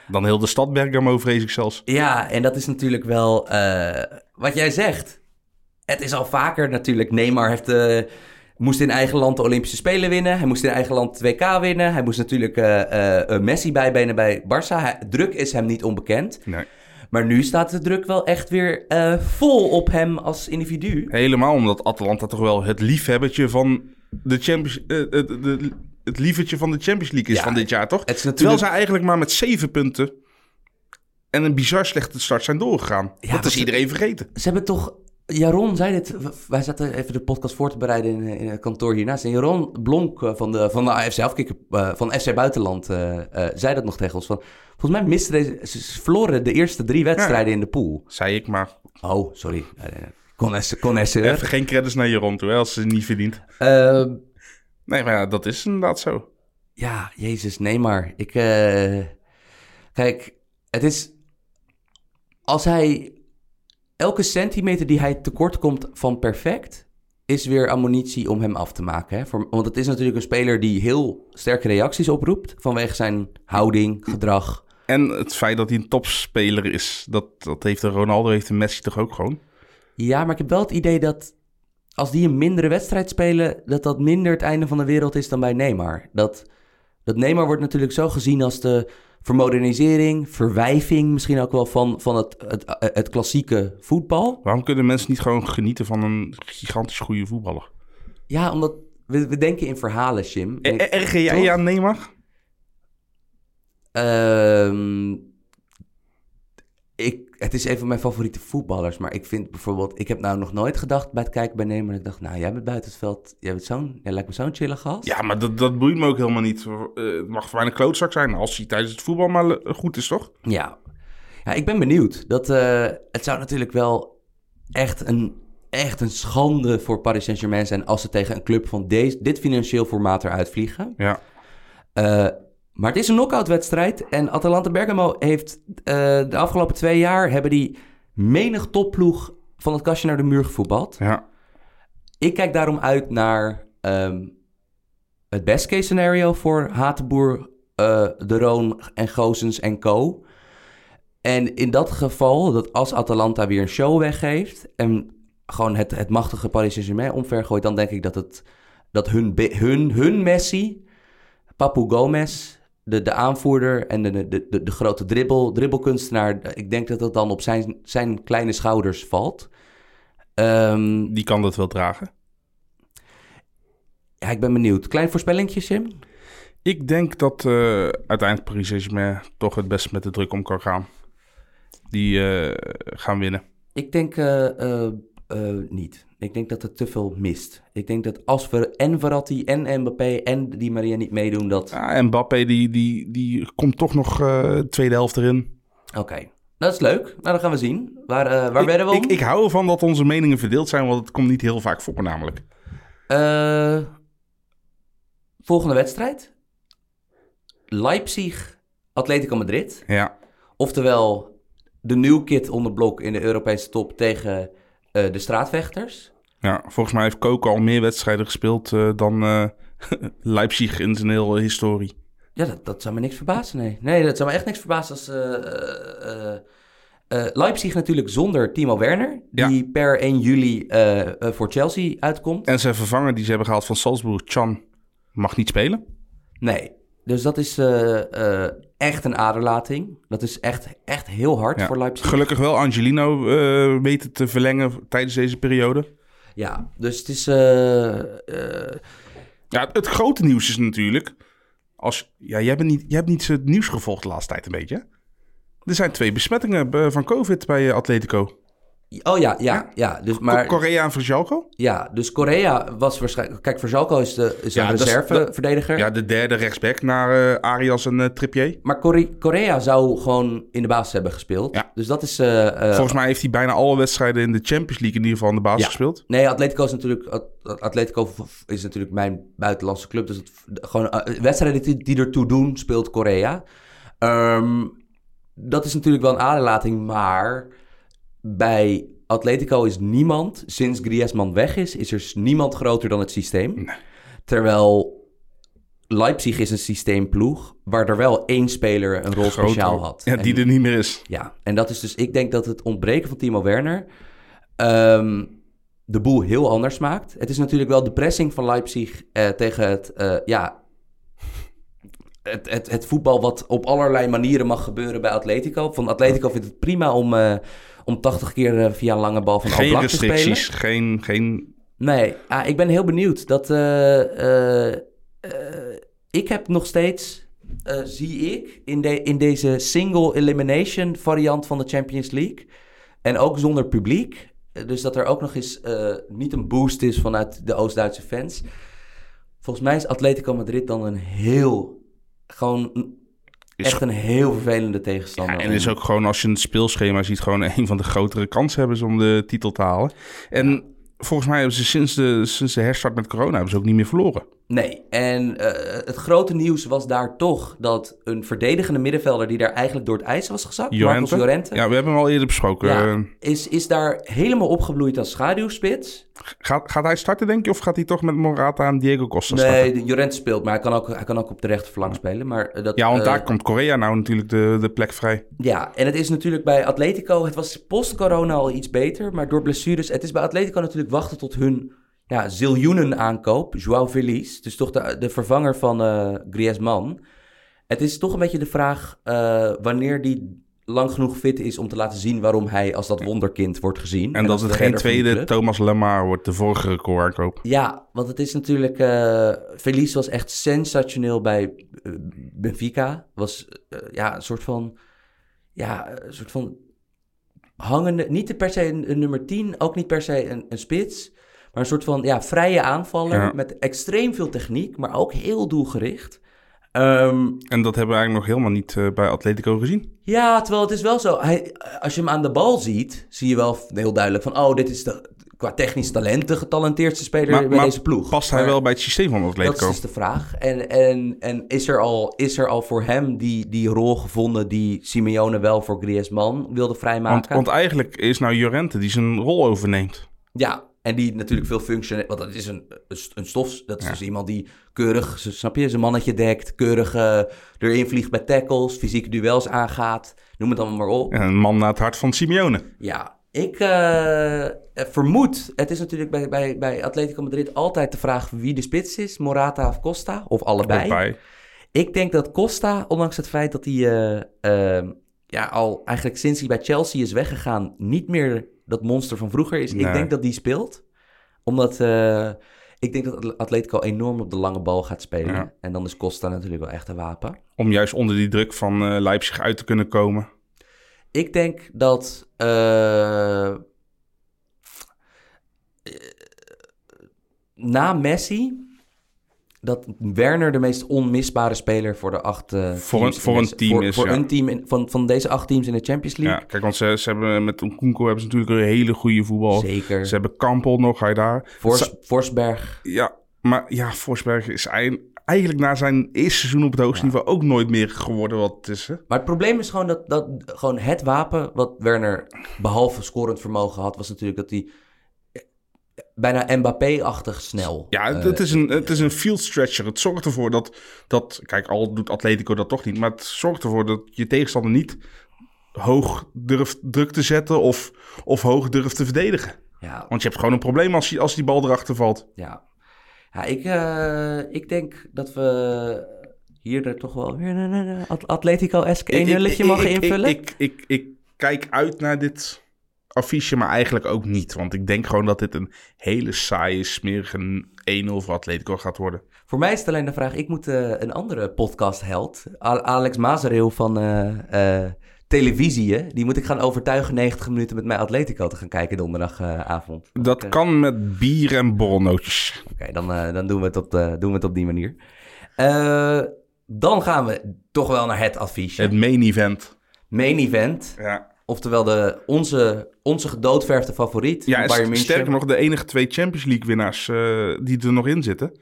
C: Dan heel de stad Bergamo, vrees ik zelfs.
D: Ja, en dat is natuurlijk wel eh, wat jij zegt. Het is al vaker natuurlijk. Neymar heeft, eh, moest in eigen land de Olympische Spelen winnen. Hij moest in eigen land het WK winnen. Hij moest natuurlijk eh, eh, Messi bijbenen bij Barça. Hij- druk is hem niet onbekend.
C: Nee.
D: Maar nu staat de druk wel echt weer vol op hem als individu.
C: Helemaal omdat Atalanta toch wel het liefhebbertje van de Champions... het, de, het lievertje van de Champions League is
D: Ja,
C: van dit jaar, toch?
D: Het is
C: Terwijl
D: natuurlijk...
C: zij eigenlijk maar met zeven punten en een bizar slechte start zijn doorgegaan.
D: Ja,
C: dat is
D: ze-
C: iedereen vergeten.
D: Ze hebben toch... Jaron zei dit... Wij zaten even de podcast voor te bereiden in, in het kantoor hiernaast. En Jaron Blonk eh, van de, van de AFC Afkikker, eh, van FC Buitenland eh, eh, zei dat nog tegen ons. Van, volgens mij misten deze... Ze verloren de eerste drie wedstrijden in de pool.
C: Zei ik maar.
D: Oh, sorry. Connoisseur.
C: Even geen credits naar Jeroen toe, hè, als ze het niet verdient.
D: Ehm,
C: Nee, maar ja, dat is inderdaad zo.
D: Ja, jezus, nee maar. Ik, eh, kijk, het is... Als hij... Elke centimeter die hij tekort komt van perfect... is weer ammunitie om hem af te maken. Hè? Voor, want het is natuurlijk een speler die heel sterke reacties oproept... vanwege zijn houding, gedrag.
C: En het feit dat hij een topspeler is, dat, dat heeft de Ronaldo, heeft de Messi toch ook gewoon?
D: Ja, maar ik heb wel het idee dat... als die een mindere wedstrijd spelen... dat dat minder het einde van de wereld is dan bij Neymar. Dat, dat Neymar wordt natuurlijk zo gezien als de vermodernisering... verwijving misschien ook wel van, van het, het, het klassieke voetbal.
C: Waarom kunnen mensen niet gewoon genieten van een gigantisch goede voetballer?
D: Ja, omdat we, we denken in verhalen, Jim. En ik-
C: Erg jij aan Neymar?
D: Ehm, ik, het is een van mijn favoriete voetballers. Maar ik vind bijvoorbeeld... Ik heb nou nog nooit gedacht bij het kijken bij Neymar... Ik dacht, nou, jij bent buiten het veld... Jij, bent zo'n, jij lijkt me zo'n chille gast.
C: Ja, maar dat, dat boeit me ook helemaal niet. Eh, het mag voor mij een klootzak zijn als hij tijdens het voetbal maar le- goed is, toch?
D: Ja, ja ik ben benieuwd. Dat, eh, het zou natuurlijk wel echt een, echt een schande voor Paris Saint-Germain zijn... als ze tegen een club van deze, dit financieel formaat eruit vliegen.
C: Ja.
D: Eh, maar het is een knock-out wedstrijd. En Atalanta Bergamo heeft eh, de afgelopen twee jaar... hebben die menig topploeg van het kastje naar de muur gevoetbald.
C: ja.
D: Ik kijk daarom uit naar ehm, het best case scenario voor Hatenboer, eh, De Roon en Gozens en co. En in dat geval, dat als Atalanta weer een show weggeeft... en gewoon het, het machtige Paris Saint-Germain omvergooit... dan denk ik dat, het, dat hun, hun, hun Messi, Papu Gomez... De, de aanvoerder en de, de, de, de grote dribbel, dribbelkunstenaar... ik denk dat dat dan op zijn, zijn kleine schouders valt... Ehm,
C: Die kan dat wel dragen.
D: Ja, ik ben benieuwd. Klein voorspellingje, Sim?
C: Ik denk dat eh, uiteindelijk Paris Saint-Germain toch het best met de druk om kan gaan. Die eh, gaan winnen.
D: Ik denk eh, niet. Ik denk dat het te veel mist. Ik denk dat als we en Verratti en Mbappé en Di Maria niet meedoen, dat...
C: Ja, en Mbappé die, die, die komt toch nog eh tweede helft erin.
D: Oké, dat is leuk. Nou, dan gaan we zien. Waar, eh, waar
C: ik,
D: werden we om?
C: ik, ik hou ervan dat onze meningen verdeeld zijn, want het komt niet heel vaak voor namelijk.
D: Eh, volgende wedstrijd. Leipzig, Atletico Madrid.
C: Ja,
D: Oftewel de new kid onder blok in de Europese top tegen de straatvechters.
C: ja volgens mij heeft Coco al meer wedstrijden gespeeld eh, dan eh, Leipzig in zijn hele historie.
D: Ja, dat, dat zou me niks verbazen, nee. Nee, dat zou me echt niks verbazen als... eh, eh, eh, eh, Leipzig natuurlijk zonder Timo Werner,
C: Ja.
D: die per 1 juli eh, eh, voor Chelsea uitkomt.
C: En zijn vervanger die ze hebben gehaald van Salzburg, Chan, mag niet spelen.
D: Nee, dus dat is eh, eh, echt een aderlating. Dat is echt, echt heel hard
C: Ja.
D: voor Leipzig.
C: Gelukkig wel Angelino eh weten te verlengen tijdens deze periode.
D: Ja, dus het is... eh, eh,
C: Ja, het grote nieuws is natuurlijk... Als, ja, jij, bent niet, jij hebt niet het nieuws gevolgd de laatste tijd een beetje. Er zijn twee besmettingen van COVID bij Atletico.
D: Oh ja, ja, ja. Dus, maar,
C: Korea en Verjalko.
D: ja, dus Korea was waarschijnlijk... Kijk, Verzalco is, de, is
C: Ja,
D: een reserveverdediger.
C: Ja, de derde rechtsback naar eh, Arias en eh, Trippier.
D: Maar Kore- Korea zou gewoon in de basis hebben gespeeld.
C: Ja.
D: Dus dat is... eh,
C: Volgens mij heeft hij bijna alle wedstrijden in de Champions League in ieder geval in de basis gespeeld.
D: Nee, Atletico is natuurlijk, At- Atletico is natuurlijk mijn buitenlandse club. Dus het, gewoon wedstrijden die, die ertoe doen, speelt Korea. Ehm, dat is natuurlijk wel een aderlating, maar bij Atletico is niemand, sinds Griezmann weg is, is er niemand groter dan het systeem. Terwijl Leipzig is een systeemploeg, waar er wel één speler een rol speciaal had.
C: Ja,
D: En-
C: die er niet meer is.
D: ja, en dat is dus, ik denk dat het ontbreken van Timo Werner ehm, de boel heel anders maakt. Het is natuurlijk wel de pressing van Leipzig eh, tegen het, eh, ja, het, het, het voetbal wat op allerlei manieren mag gebeuren bij Atletico. Van Atletico vindt het prima om, eh, om 80 keer eh, via een lange bal van
C: Geen
D: Oblak te spelen.
C: restricties, geen, geen...
D: Nee, ah, ik ben heel benieuwd. Dat, eh, ik heb nog steeds, zie ik, in, de, in deze single elimination variant van de Champions League. En ook zonder publiek. Dus dat er ook nog eens niet een boost is vanuit de Oost-Duitse fans. Volgens mij is Atletico Madrid dan een heel, gewoon echt een heel vervelende tegenstander.
C: Ja, en is ook gewoon, als je het speelschema ziet, gewoon een van de grotere kansen hebben ze om de titel te halen. En volgens mij hebben ze sinds de, sinds de herstart met corona hebben ze ook niet meer verloren.
D: Nee, en eh, het grote nieuws was daar toch dat een verdedigende middenvelder die daar eigenlijk door het ijs was gezakt, Marcos Llorente,
C: Ja, we hebben hem al eerder besproken.
D: ja, is, is daar helemaal opgebloeid als schaduwspits.
C: gaat, gaat hij starten, denk je? Of gaat hij toch met Morata en Diego Costa starten?
D: Nee, de Llorente speelt, maar hij kan ook, hij kan ook op de rechterflank spelen. Maar eh, dat,
C: Ja, want
D: eh,
C: daar komt Korea nou natuurlijk de, de plek vrij.
D: Ja, en het is natuurlijk bij Atletico, het was post-corona al iets beter, maar door blessures, het is bij Atletico natuurlijk wachten tot hun ja, ziljoenen aankoop, Joao Feliz, dus toch de, de vervanger van eh Griezmann. Het is toch een beetje de vraag eh, wanneer die lang genoeg fit is om te laten zien waarom hij als dat wonderkind wordt gezien.
C: En, dat het geen tweede. Thomas Lemar wordt, de vorige recordaankoop.
D: Ja, want het is natuurlijk. Felice was echt sensationeel bij Benfica. Was ja, een soort van. Ja, een soort van. Hangende. Niet per se een, een nummer 10, ook niet per se een, een spits. Maar een soort van ja, vrije aanvaller.
C: Ja.
D: Met extreem veel techniek, maar ook heel doelgericht. Ehm,
C: En dat hebben we eigenlijk nog helemaal niet eh, bij Atletico gezien.
D: ja, terwijl het is wel zo. Hij, als je hem aan de bal ziet, zie je wel heel duidelijk van. Oh, dit is de, qua technisch talent de getalenteerdste speler
C: Maar-
D: bij
C: maar
D: deze ploeg.
C: Past hij
D: Maar-
C: wel bij het systeem van
D: Dat
C: Atletico?
D: is dus de vraag. En, en, en is, er al, is er al voor hem die, die rol gevonden die Simeone wel voor Griezmann wilde
C: Want,
D: vrijmaken?
C: want eigenlijk is nou Jorente die zijn rol overneemt.
D: Ja, en die natuurlijk veel functioneel... Want dat is een, een stof... Dat is
C: Ja.
D: dus iemand die keurig, snap je, zijn mannetje dekt... keurig eh, erin vliegt bij tackles, fysieke duels aangaat. Noem het allemaal maar op.
C: Een man naar het hart van Simeone.
D: Ja, ik eh, vermoed... Het is natuurlijk bij, bij, bij Atletico Madrid altijd de vraag wie de spits is. Morata of Costa, of allebei.
C: Bij.
D: Ik denk dat Costa, ondanks het feit dat hij eh, ja, al eigenlijk sinds hij bij Chelsea is weggegaan, niet meer dat monster van vroeger is. Ik denk dat die speelt. Omdat eh, ik denk dat Atletico enorm op de lange bal gaat spelen.
C: Ja.
D: En dan is Costa natuurlijk wel echt een wapen.
C: Om juist onder die druk van eh, Leipzig uit te kunnen komen.
D: Ik denk dat. eh, na Messi. Dat Werner de meest onmisbare speler voor de acht eh,
C: Voor een- voor team
D: voor,
C: is,
D: voor
C: ja.
D: een team in- van, van deze acht teams in de Champions League.
C: Ja, kijk, want ze, ze hebben met Nkunku hebben ze natuurlijk een hele goede voetbal.
D: Zeker.
C: Ze hebben Kampel nog, hij daar.
D: Fors, Forsberg.
C: ja, maar ja, Forsberg is eind- eigenlijk na zijn eerste seizoen op het hoogste niveau ook nooit meer geworden wat het is. hè?
D: Maar het probleem is gewoon dat, dat gewoon het wapen wat Werner behalve scorend vermogen had, was natuurlijk dat hij bijna Mbappé-achtig snel.
C: Ja, het,
D: eh,
C: is een, het is een field stretcher. Het zorgt ervoor dat, dat, kijk, al doet Atletico dat toch niet, maar het zorgt ervoor dat je tegenstander niet hoog durft druk te zetten of, of hoog durft te verdedigen.
D: Ja,
C: Want je hebt gewoon een probleem als, die- als die bal erachter valt.
D: ja. ja ik, eh, ik denk dat we hier er toch wel weer een, een, een At- Atletico-esque 1 nulletje mogen
C: ik,
D: invullen.
C: Ik, ik, ik, ik kijk uit naar dit affiche, maar eigenlijk ook niet. Want ik denk gewoon dat dit een hele saaie, smerige 1-0 voor Atletico gaat worden.
D: Voor mij is het alleen de vraag, ik moet eh, een andere podcast held, A- Alex Mazereel van eh, eh, televisie, die moet ik gaan overtuigen 90 minuten met mij Atletico te gaan kijken donderdagavond.
C: Dat kan met bier en borrelnootjes.
D: Oké, dan, dan doen, we het op doen we het op die manier. Dan gaan we toch wel naar het affiche.
C: Het main event.
D: Main event,
C: Ja,
D: oftewel de, onze, onze gedoodverfde favoriet,
C: ja
D: Bayern
C: sterker nog, de enige twee Champions League winnaars eh, die er nog in zitten.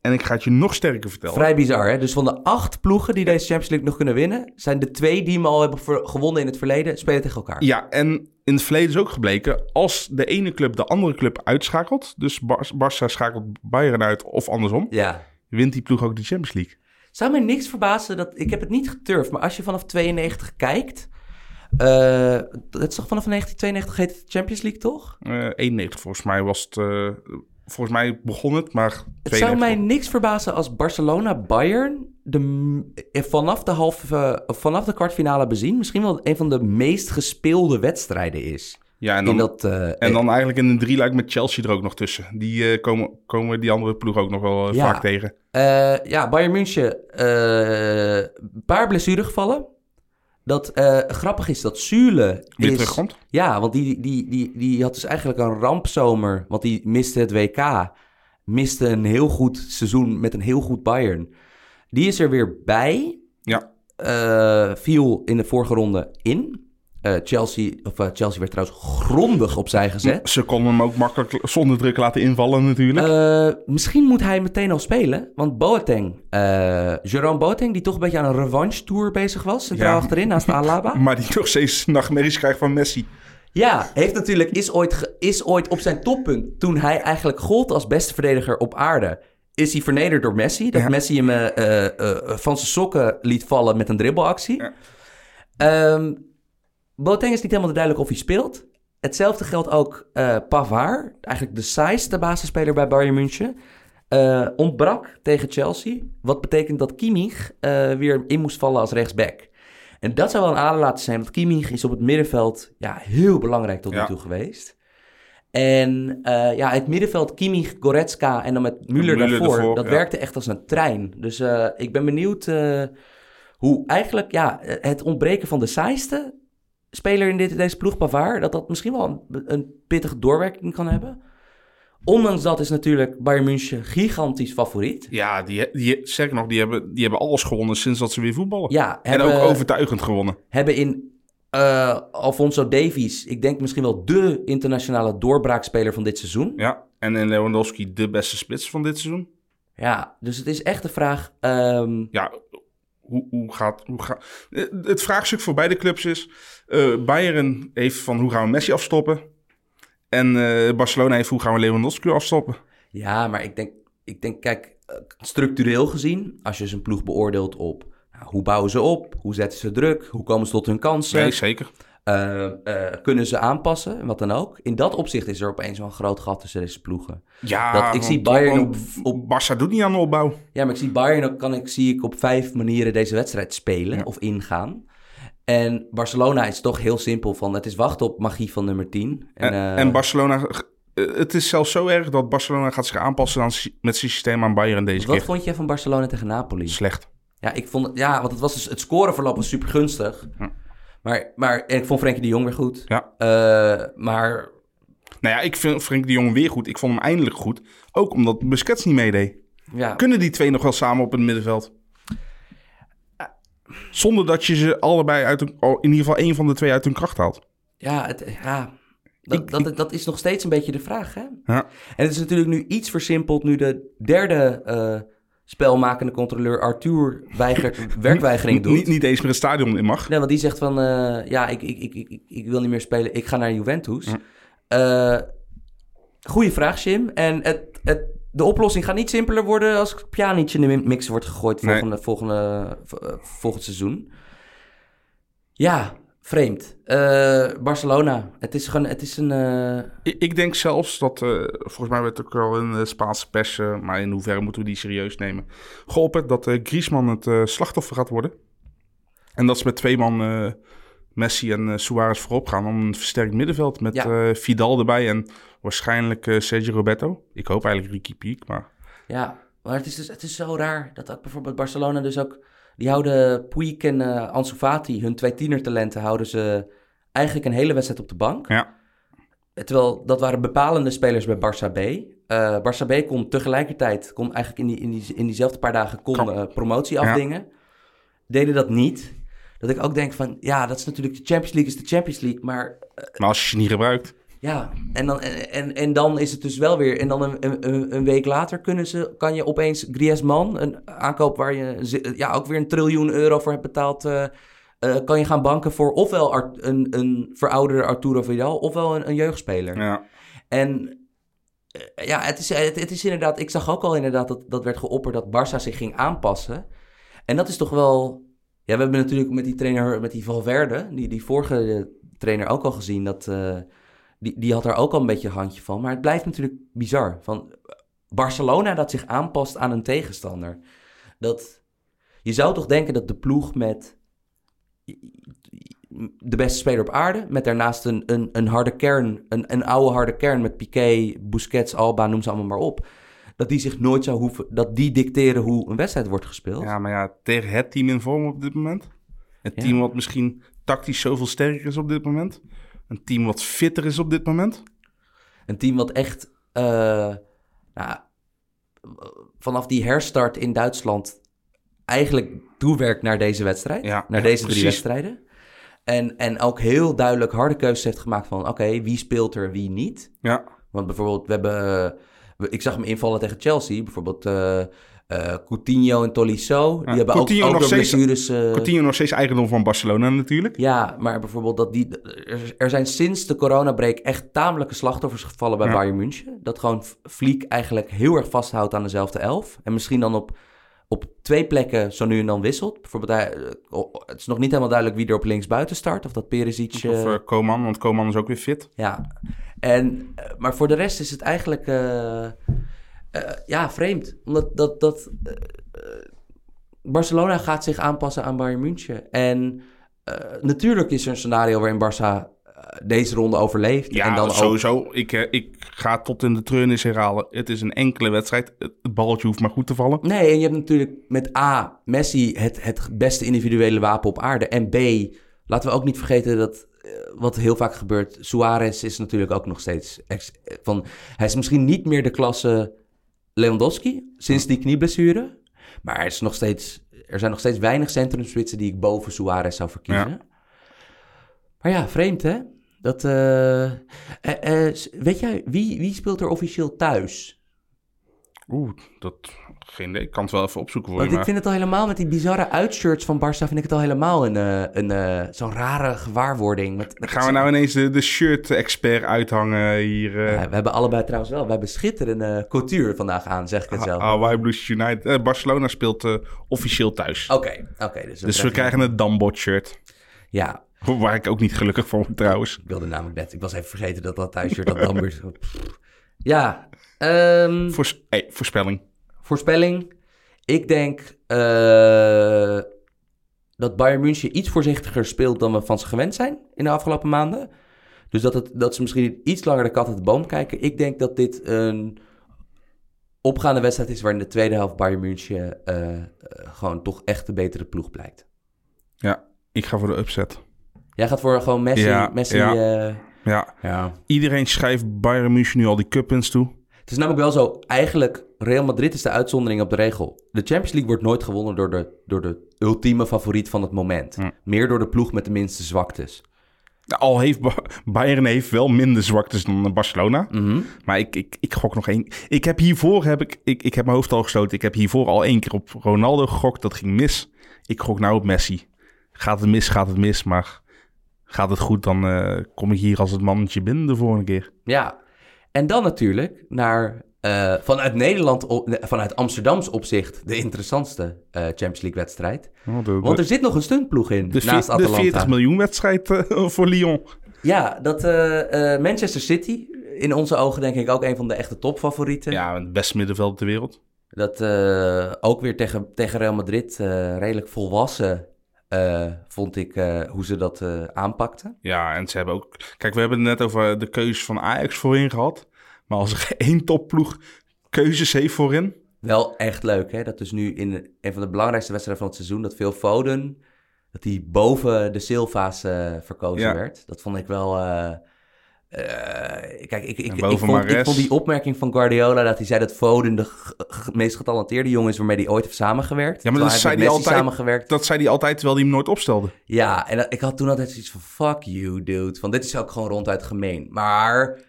C: En ik ga het je nog sterker vertellen.
D: Vrij bizar, hè? Dus van de acht ploegen die deze Champions League nog kunnen winnen, zijn de twee die hem al hebben gewonnen in het verleden, spelen tegen elkaar.
C: Ja, en in het verleden is ook gebleken, als de ene club de andere club uitschakelt, dus Bar- Barça schakelt Bayern uit of andersom,
D: ja.
C: wint die ploeg ook de Champions League.
D: Zou mij niks verbazen dat ik heb het niet geturfd, maar als je vanaf 92 kijkt, eh, het is toch vanaf 1992 heet het Champions League toch?
C: Eh 91 volgens mij was het, eh, volgens mij begon het, maar
D: Het zou
C: 92.
D: mij niks verbazen als Barcelona Bayern de, m- eh, vanaf, de halve, eh, vanaf de kwartfinale bezien misschien wel een van de meest gespeelde wedstrijden is.
C: Ja, en dan,
D: in dat, eh,
C: en dan eigenlijk in een drieluik met Chelsea er ook nog tussen. Die eh, komen, komen die andere ploeg ook nog wel eh,
D: Ja.
C: vaak tegen.
D: Eh, ja, Bayern München, eh, een paar blessuregevallen. Dat eh, grappig is dat Zule
C: Weer
D: is...
C: terugkomt.
D: Ja, want die, die, die, die had dus eigenlijk een rampzomer. Want die miste het WK. Miste een heel goed seizoen met een heel goed Bayern. Die is er weer bij.
C: Ja.
D: Eh, viel in de vorige ronde in. Eh, Chelsea, of, eh, Chelsea werd trouwens grondig opzij gezet.
C: Ze konden hem ook makkelijk zonder druk laten invallen natuurlijk.
D: Eh, misschien moet hij meteen al spelen. Want Boateng, Jerome Boateng, die toch een beetje aan een revanche tour bezig was. Centraal
C: Ja.
D: achterin, naast Alaba.
C: maar die nog steeds nachtmerries krijgt van Messi.
D: Ja, heeft natuurlijk, is ooit, is ooit op zijn toppunt, toen hij eigenlijk gold als beste verdediger op aarde, is hij vernederd door Messi. Dat
C: Ja.
D: Messi hem van zijn sokken liet vallen met een dribbelactie.
C: Ja.
D: Ehm, Boateng is niet helemaal duidelijk of hij speelt. Hetzelfde geldt ook eh Pavard, eigenlijk de saaiste basisspeler bij Bayern München. Eh, ontbrak tegen Chelsea. Wat betekent dat Kimmich eh, weer in moest vallen als rechtsback. En dat zou wel een aderlating zijn, want Kimmich is op het middenveld ja, heel belangrijk tot nu
C: Ja.
D: toe geweest. En ja, het middenveld Kimmich, Goretzka en dan met Müller, daarvoor,
C: ervoor,
D: dat
C: ja.
D: werkte echt als een trein. Dus ik ben benieuwd hoe eigenlijk ja, het ontbreken van de saaiste speler in dit, deze ploeg, Pavard, dat dat misschien wel een, een pittige doorwerking kan hebben. Ondanks dat is natuurlijk Bayern München gigantisch favoriet.
C: Ja, die, die, nog, die hebben, die hebben alles gewonnen sinds dat ze weer voetballen.
D: Ja,
C: en
D: hebben,
C: ook overtuigend gewonnen.
D: hebben in eh, Alfonso Davies, ik denk misschien wel de internationale doorbraakspeler van dit seizoen.
C: Ja, en in Lewandowski de beste spits van dit seizoen.
D: Ja, dus het is echt de vraag. ehm,
C: Ja, hoe, hoe gaat... Hoe gaat het vraagstuk voor beide clubs is... eh, Bayern heeft van hoe gaan we Messi afstoppen? En eh, Barcelona heeft hoe gaan we Lewandowski afstoppen?
D: ja, maar ik denk, ik denk, kijk, eh, structureel gezien, als je zijn ploeg beoordeelt op nou, hoe bouwen ze op, hoe zetten ze druk, hoe komen ze tot hun kansen,
C: Nee, zeker.
D: Eh, eh, kunnen ze aanpassen, en wat dan ook. In dat opzicht is er opeens wel een groot gat tussen deze ploegen.
C: Ja,
D: Dat- ik zie Bayern op- op-
C: Barça doet niet aan de opbouw.
D: Ja, maar ik zie Bayern ook, kan ik, zie ik op vijf manieren deze wedstrijd spelen
C: Ja.
D: of ingaan. En Barcelona is toch heel simpel van, het is wachten op magie van nummer 10.
C: En, en Barcelona... eh, Het is zelfs zo erg dat Barcelona gaat zich aanpassen aan, met zijn systeem aan Bayern deze
D: wat
C: keer.
D: vond jij van Barcelona tegen Napoli?
C: Slecht.
D: Ja, ik vond ja, want het was dus het scoreverloop was super gunstig.
C: Ja.
D: Maar, maar en ik vond Frenkie de Jong weer goed.
C: Ja.
D: Eh, maar
C: Nou ja, ik vind Frenkie de Jong weer goed. Ik vond hem eindelijk goed. Ook omdat Busquets niet meedeed.
D: ja,
C: Kunnen die twee nog wel samen op het middenveld? Zonder dat je ze allebei uit hun, oh, in ieder geval één van de twee uit hun kracht haalt.
D: ja, het, ja dat,
C: Ik-
D: dat, dat is nog steeds een beetje de vraag. Hè?
C: Ja.
D: En het is natuurlijk nu iets versimpeld nu de derde eh, spelmakende controleur Arthur weigert, werkweigering doet.
C: Niet, niet eens meer het stadion in mag.
D: Nee, want die zegt van, eh, ja, ik, ik, ik, ik, ik wil niet meer spelen, ik ga naar Juventus.
C: Ja.
D: Eh, goeie vraag, Jim. En het, het, de oplossing gaat niet simpeler worden als Pjanic in de mix wordt gegooid
C: Nee.
D: volgende, volgende, eh, volgend seizoen. Ja, Vreemd. Eh, Barcelona. Het is gewoon, het is een... eh,
C: Ik, ik denk zelfs dat, eh, volgens mij werd het ook wel in de Spaanse pers, maar in hoeverre moeten we die serieus nemen, geopperd dat Griezmann het slachtoffer gaat worden. En dat ze met twee man, Messi en Suarez voorop gaan om een versterkt middenveld met
D: Ja.
C: Vidal erbij en waarschijnlijk Sergio Roberto. Ik hoop eigenlijk Ricky Piek, maar
D: Ja, maar het is, dus, het is zo raar dat ook bijvoorbeeld Barcelona dus ook... Die houden Puig en eh Ansu Fati, hun twee tienertalenten, houden ze eigenlijk een hele wedstrijd op de bank.
C: ja.
D: Terwijl dat waren bepalende spelers bij Barça B. Eh Barça B kon tegelijkertijd, kon eigenlijk in, die, in, die, in diezelfde paar dagen, kon eh, promotie afdingen. Deden dat niet. Dat ik ook denk van, ja, dat is natuurlijk de Champions League is de Champions League, maar
C: Maar als je ze niet gebruikt,
D: ja, en dan, en, en, dan is het dus wel weer. En dan een, een, een week later kunnen ze, kan je opeens Griezmann, een aankoop waar je ja, ook weer een triljoen euro voor hebt betaald, eh, eh, kan je gaan banken voor ofwel een, een verouderde Arturo Vidal, ofwel een, een jeugdspeler.
C: ja.
D: En eh, ja, het is, het, het is inderdaad, ik zag ook al inderdaad dat, dat werd geopperd dat Barça zich ging aanpassen. En dat is toch wel, ja, we hebben natuurlijk met die trainer, met die Valverde, die, die vorige trainer ook al gezien, dat, die, die had er ook al een beetje een handje van. Maar het blijft natuurlijk bizar. Van Barcelona dat zich aanpast aan een tegenstander. Dat, je zou toch denken dat de ploeg met de beste speler op aarde, met daarnaast een, een, een harde kern, een, een oude harde kern met Piqué, Busquets, Alba, noem ze allemaal maar op. Dat die zich nooit zou hoeven, dat die dicteren hoe een wedstrijd wordt gespeeld.
C: ja, maar ja, tegen het team in vorm op dit moment.
D: Ja.
C: team wat misschien tactisch zoveel sterker is op dit moment. Een team wat fitter is op dit moment.
D: Een team wat echt eh, nou, vanaf die herstart in Duitsland eigenlijk toewerkt naar deze wedstrijd.
C: Ja,
D: naar deze drie wedstrijden. En, en ook heel duidelijk harde keuzes heeft gemaakt van... oké, wie speelt er, wie niet.
C: Ja,
D: Want bijvoorbeeld, we hebben... eh, ik zag hem invallen tegen Chelsea. Bijvoorbeeld eh eh, Coutinho en Tolisso. Die hebben
C: Coutinho
D: ook, ook
C: nog steeds-
D: blessures... eh,
C: Coutinho nog steeds eigendom van Barcelona natuurlijk.
D: ja, maar bijvoorbeeld dat die... Er, zijn sinds de coronabreak echt tamelijke slachtoffers gevallen bij
C: Ja.
D: Bayern München. Dat gewoon Fliek eigenlijk heel erg vasthoudt aan dezelfde elf. En misschien dan op, op twee plekken zo nu en dan wisselt. Bijvoorbeeld, hij, eh, het is nog niet helemaal duidelijk wie er op linksbuiten start. Of dat Perisic...
C: Of
D: eh,
C: Koman, want Koman is ook weer fit.
D: ja, en, maar voor de rest is het eigenlijk eh, ja, vreemd. Omdat dat, dat, eh, Barcelona gaat zich aanpassen aan Bayern München. En eh, natuurlijk is er een scenario waarin Barça deze ronde overleeft.
C: Ja,
D: en dan ook,
C: sowieso. Ik, ik ga tot in de treurnis herhalen. Het is een enkele wedstrijd. Het balletje hoeft maar goed te vallen.
D: Nee, en je hebt natuurlijk met A, Messi het, het beste individuele wapen op aarde. En B, laten we ook niet vergeten dat, wat heel vaak gebeurt, Suarez is natuurlijk ook nog steeds... ex- van, hij is misschien niet meer de klasse Lewandowski, sinds die knieblessure. Maar hij is nog steeds, er zijn nog steeds weinig centrumspitsen die ik boven Suarez zou verkiezen.
C: Ja.
D: Maar ja, vreemd hè? Dat, eh, eh, eh, weet jij, wie, wie speelt er officieel thuis?
C: Oeh, dat... Geen idee. Ik kan het wel even opzoeken voor
D: Want
C: je.
D: ik
C: Maar...
D: vind het al helemaal met die bizarre uitshirts van Barça... vind ik het al helemaal een, eh, een, eh, zo'n rare gewaarwording. Met, met
C: Gaan we nou ineens de, de shirt-expert uithangen hier? eh
D: Ja, we hebben allebei trouwens wel... We hebben schitterende couture vandaag aan, zeg ik het zelf.
C: Hawaii Blues United. Eh, Barcelona speelt officieel thuis.
D: Oké, oké. dus we,
C: dus we krijgen een Dambot shirt.
D: Ja,
C: Waar ik ook niet gelukkig voor trouwens.
D: ik wilde namelijk net... Ik was even vergeten dat dat thuisshirt dat. Ja,
C: Voors- hey, voorspelling.
D: Voorspelling. Ik denk eh, dat Bayern München iets voorzichtiger speelt dan we van ze gewend zijn in de afgelopen maanden. Dus dat, het, dat ze misschien iets langer de kat uit de boom kijken. Ik denk dat dit een opgaande wedstrijd is waarin de tweede helft Bayern München eh, eh, gewoon toch echt de betere ploeg blijkt.
C: Ja, ik ga voor de upset.
D: Jij gaat voor gewoon Messi.
C: Ja,
D: Messi
C: ja. Ja,
D: ja.
C: iedereen schrijft Bayern München nu al die cup-wins toe.
D: Het is namelijk wel zo, eigenlijk Real Madrid is de uitzondering op de regel. De Champions League wordt nooit gewonnen door de, door de ultieme favoriet van het moment.
C: Hm.
D: Meer door de ploeg met de minste zwaktes.
C: Al heeft Ba- Bayern heeft wel minder zwaktes dan Barcelona.
D: Mhm.
C: Maar ik, ik, ik gok nog één. Ik heb hiervoor, heb ik, ik, ik heb mijn hoofd al gestoten. Ik heb hiervoor al één keer op Ronaldo gegokt. Dat ging mis. Ik gok nou op Messi. Gaat het mis, gaat het mis. Maar gaat het goed, dan eh, kom ik hier als het mannetje binnen de volgende keer.
D: Ja, en dan natuurlijk naar eh, vanuit Nederland, op- vanuit Amsterdams opzicht, de interessantste eh, Champions League wedstrijd.
C: Oh, de,
D: Want er zit nog een stuntploeg in,
C: de,
D: naast
C: vi- de
D: Atalanta.
C: 40 miljoen wedstrijd eh, voor Lyon.
D: Ja, dat Manchester City, in onze ogen denk ik ook een van de echte topfavorieten.
C: Ja, het beste middenveld ter wereld.
D: Dat ook weer tegen, tegen Real Madrid redelijk volwassen eh, vond ik eh, hoe ze dat eh, aanpakten.
C: Ja, en ze hebben ook... Kijk, we hebben het net over de keuzes van Ajax voorin gehad. Maar als er één topploeg keuzes heeft voorin...
D: Wel echt leuk, hè? Dat dus nu in een van de belangrijkste wedstrijden van het seizoen, dat Phil Foden, dat hij boven de Silva's verkozen
C: Ja.
D: werd. Dat vond ik wel... eh, kijk, ik, ik, ik, vond, ik vond die opmerking van Guardiola dat hij zei dat Foden de meest getalenteerde jongen is waarmee hij ooit heeft samengewerkt.
C: Ja, maar dat zei hij altijd.
D: samengewerkt.
C: Dat zei hij altijd, terwijl hij hem nooit opstelde.
D: Ja, en dat- ik had toen altijd zoiets van, fuck you, dude. Want dit is ook gewoon ronduit gemeen. Maar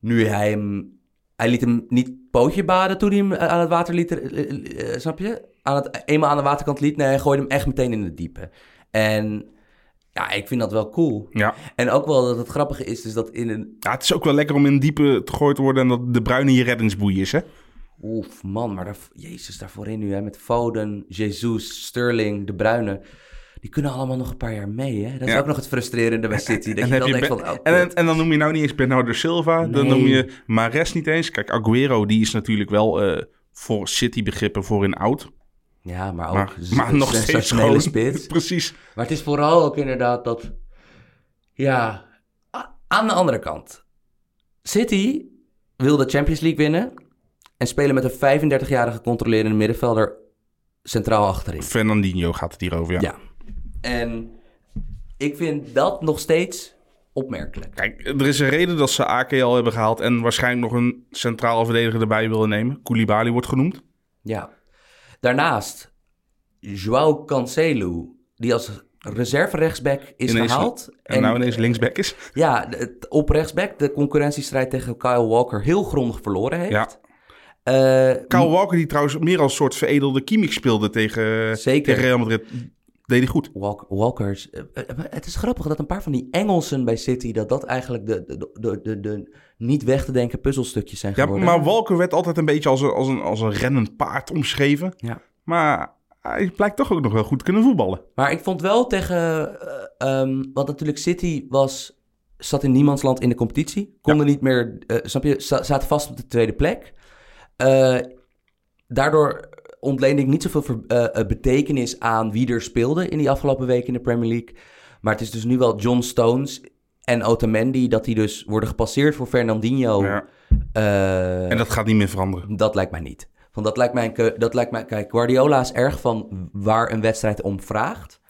D: nu hij hem... Hij liet hem niet pootje baden toen hij hem eh, aan het water liet, eh, snap je? Aan het, eenmaal aan de waterkant liet. Nee, hij gooide hem echt meteen in het diepe. En ja, ik vind dat wel cool.
C: Ja.
D: En ook wel dat het grappige is, dus dat in een...
C: ja, het is ook wel lekker om in diepe gegooid te worden... en dat de bruine je reddingsboei is, hè?
D: Oef, man, maar daar, jezus, daarvoor nu, hè, met Foden, Jesus, Sterling, De Bruyne... Die kunnen allemaal nog een paar jaar mee, hè? Dat is
C: Ja.
D: ook nog het frustrerende bij City. Dat
C: En,
D: je dan
C: je
D: van, oh,
C: en, en dan noem je nou niet eens Bernardo Silva. Dan noem je Mares niet eens. Kijk, Aguero, die is natuurlijk wel eh, voor City-begrippen voorin oud.
D: Ja, maar ook
C: Maar, maar nog steeds gewoon...
D: spits.
C: Precies.
D: Maar het is vooral ook inderdaad dat... Ja, aan de andere kant. City wil de Champions League winnen... en spelen met een 35-jarige controlerende middenvelder centraal achterin.
C: Fernandinho gaat het hier over, ja.
D: Ja. En ik vind dat nog steeds opmerkelijk.
C: Kijk, er is een reden dat ze AKL hebben gehaald... en waarschijnlijk nog een centrale verdediger erbij willen nemen. Koulibaly wordt genoemd.
D: Ja. Daarnaast, Joao Cancelo, die als reserve rechtsback is
C: Ineens-
D: gehaald.
C: En, nou ineens linksback is.
D: Ja, op rechtsback de concurrentiestrijd tegen Kyle Walker heel grondig verloren heeft.
C: Ja.
D: Eh,
C: Kyle Walker, die trouwens meer als soort veredelde Kimmich speelde tegen,
D: Zeker.
C: tegen Real Madrid. Deed hij goed.
D: Walk- Walkers. eh, eh, maar het is grappig dat een paar van die Engelsen bij City, dat dat eigenlijk de, de, de, de, de niet weg te denken puzzelstukjes zijn
C: Ja,
D: geworden.
C: maar Walker werd altijd een beetje als een, als een, als een rennend paard omschreven.
D: Ja.
C: Maar hij blijkt toch ook nog wel goed kunnen voetballen.
D: Maar ik vond wel tegen, eh, ehm, want natuurlijk City was, zat in niemandsland in de competitie. Konden niet meer, eh, snap je, za- zaten vast op de tweede plek. Eh, daardoor ontleende ik niet zoveel ver- eh, eh, betekenis aan wie er speelde in die afgelopen weken in de Premier League. Maar het is dus nu wel John Stones en Otamendi, dat die dus worden gepasseerd voor Fernandinho.
C: Ja.
D: Eh,
C: En dat gaat niet meer veranderen.
D: dat lijkt mij niet. Want dat lijkt mij, dat lijkt mij, kijk, Guardiola is erg van waar een wedstrijd om vraagt.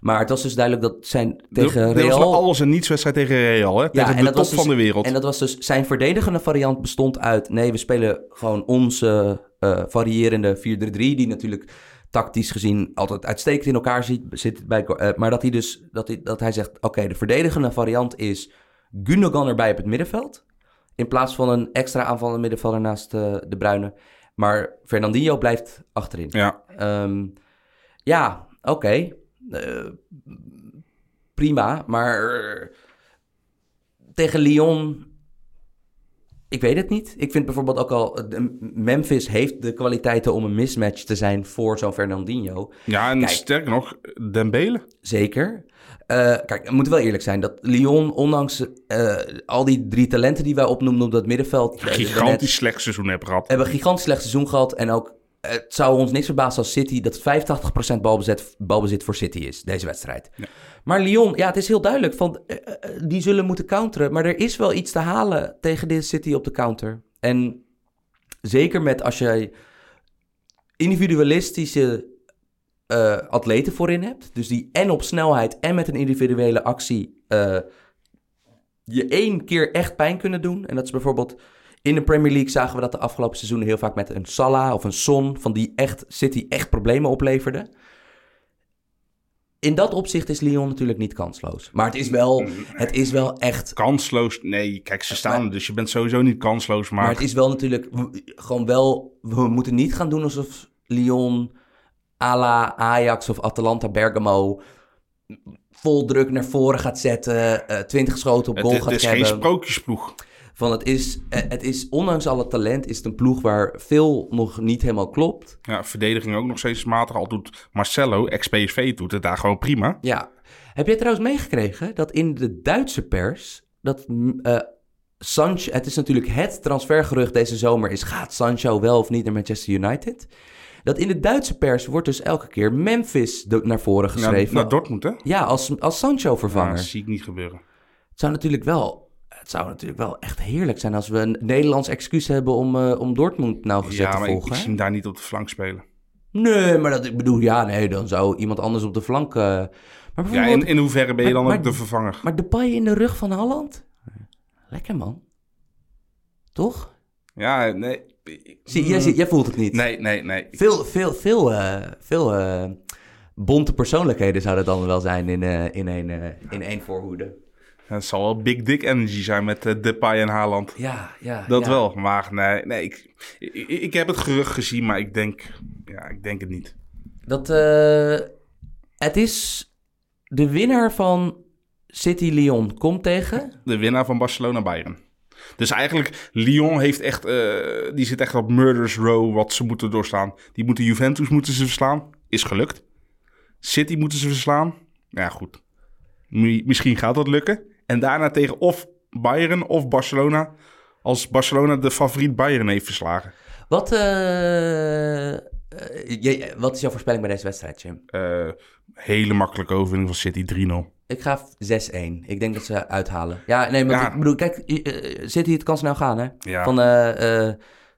D: Maar het was dus duidelijk dat zijn tegen
C: een
D: Real...
C: alles en niets wedstrijd tegen Real. Hè? Tegen
D: en
C: de
D: dat
C: top
D: was dus-
C: van de wereld.
D: En dat was dus zijn verdedigende variant bestond uit... Nee, we spelen gewoon onze eh, variërende 4-3-3... die natuurlijk tactisch gezien altijd uitstekend in elkaar zit. zit bij, eh, maar dat hij dus dat hij, dat hij zegt... Oké, de verdedigende variant is Gundogan erbij op het middenveld... in plaats van een extra aanvallende middenvelder naast eh, de Bruine. Maar Fernandinho blijft achterin.
C: Ja.
D: Ehm, ja, oké. Prima, maar tegen Lyon... Ik weet het niet. Ik vind bijvoorbeeld ook al... eh, Memphis heeft de kwaliteiten om een mismatch te zijn voor zo'n Fernandinho.
C: ja, en
D: Kijk.
C: sterker nog, Dembele.
D: Zeker. Eh, kijk, we moeten wel eerlijk zijn. Dat Lyon, ondanks eh, al die drie talenten die wij opnoemden op dat middenveld...
C: Gigantisch slecht seizoen hebben gehad.
D: hebben een gigantisch slecht seizoen gehad. En ook, het zou ons niks verbazen als City, dat 85% balbezit, balbezit voor City is, deze wedstrijd. Maar Lyon, ja, het is heel duidelijk, van, eh, eh, die zullen moeten counteren. Maar er is wel iets te halen tegen dit City op de counter. En zeker met als jij individualistische eh, atleten voorin hebt. Dus die en op snelheid en met een individuele actie je één keer echt pijn kunnen doen. En dat is bijvoorbeeld in de Premier League zagen we dat de afgelopen seizoenen heel vaak met een Salah of een Son, van die echt City echt problemen opleverde. In dat opzicht is Lyon natuurlijk niet kansloos. Maar het is wel, het is wel echt
C: Kansloos. Nee, kijk, ze staan er, dus je bent sowieso niet kansloos. Maar,
D: Maar het is wel natuurlijk gewoon wel. We moeten niet gaan doen alsof Lyon, à la Ajax of Atalanta Bergamo. vol druk naar voren gaat zetten. eh 20 schoten op goal gaat
C: het is geen
D: hebben.
C: sprookjesploeg.
D: Van het is, eh, het is, ondanks alle talent, is het een ploeg waar veel nog niet helemaal klopt.
C: Ja, verdediging ook nog steeds matig. Al doet Marcelo, ex-PSV, doet het daar gewoon prima.
D: Ja. Heb jij trouwens meegekregen dat in de Duitse pers, dat mm, eh Sancho, het is natuurlijk het transfergerucht deze zomer is, gaat Sancho wel of niet naar Manchester United? Dat in de Duitse pers wordt dus elke keer Memphis naar voren
C: Naar,
D: geschreven.
C: naar Dortmund, hè?
D: ja, als, als Sancho-vervanger.
C: Ja, dat zie ik niet gebeuren.
D: Het zou natuurlijk wel, het zou natuurlijk wel echt heerlijk zijn als we een Nederlands excuus hebben om, eh, om Dortmund nauwgezet
C: Ja,
D: te
C: maar ik,
D: volgen.
C: ik zie hem daar niet op de flank spelen.
D: Nee, maar dat, ik bedoel, ja, nee, dan zou iemand anders op de flank... eh, maar
C: Ja, in, in hoeverre ben je
D: Maar-
C: dan
D: maar-
C: ook de vervanger?
D: maar Depay in de rug van Holland? Lekker, man. Toch?
C: Ja, nee.
D: Zie, jij, voelt het niet.
C: Nee, nee, nee.
D: Veel, veel, veel, eh, veel bonte persoonlijkheden zouden dan wel zijn in, in, eh, in één voorhoede.
C: Het zal wel big dick energy zijn met uh, Depay en Haaland.
D: Ja, ja.
C: Dat
D: ja.
C: wel, maar nee, nee ik, ik, ik heb het gerucht gezien, maar ik denk, ja, ik denk het niet.
D: Dat, eh, het is de winnaar van City-Lyon komt tegen.
C: De winnaar van Barcelona-Bayern. Dus eigenlijk, Lyon heeft echt, eh, die zit echt op murder's row wat ze moeten doorstaan. Die moeten Juventus moeten ze verslaan, is gelukt. City moeten ze verslaan, ja goed. Mi- Misschien gaat dat lukken. En daarna tegen of Bayern of Barcelona, als Barcelona de favoriet Bayern heeft verslagen.
D: Wat, eh, eh, jij- wat is jouw voorspelling bij deze wedstrijd, Jim?
C: Eh, hele makkelijke overwinning van City 3-0.
D: Ik ga 6-1. Ik denk dat ze uithalen. Ja, nee, maar
C: Ja.
D: ik bedoel, kijk, City, het kan snel gaan, hè?
C: Ja.
D: Van,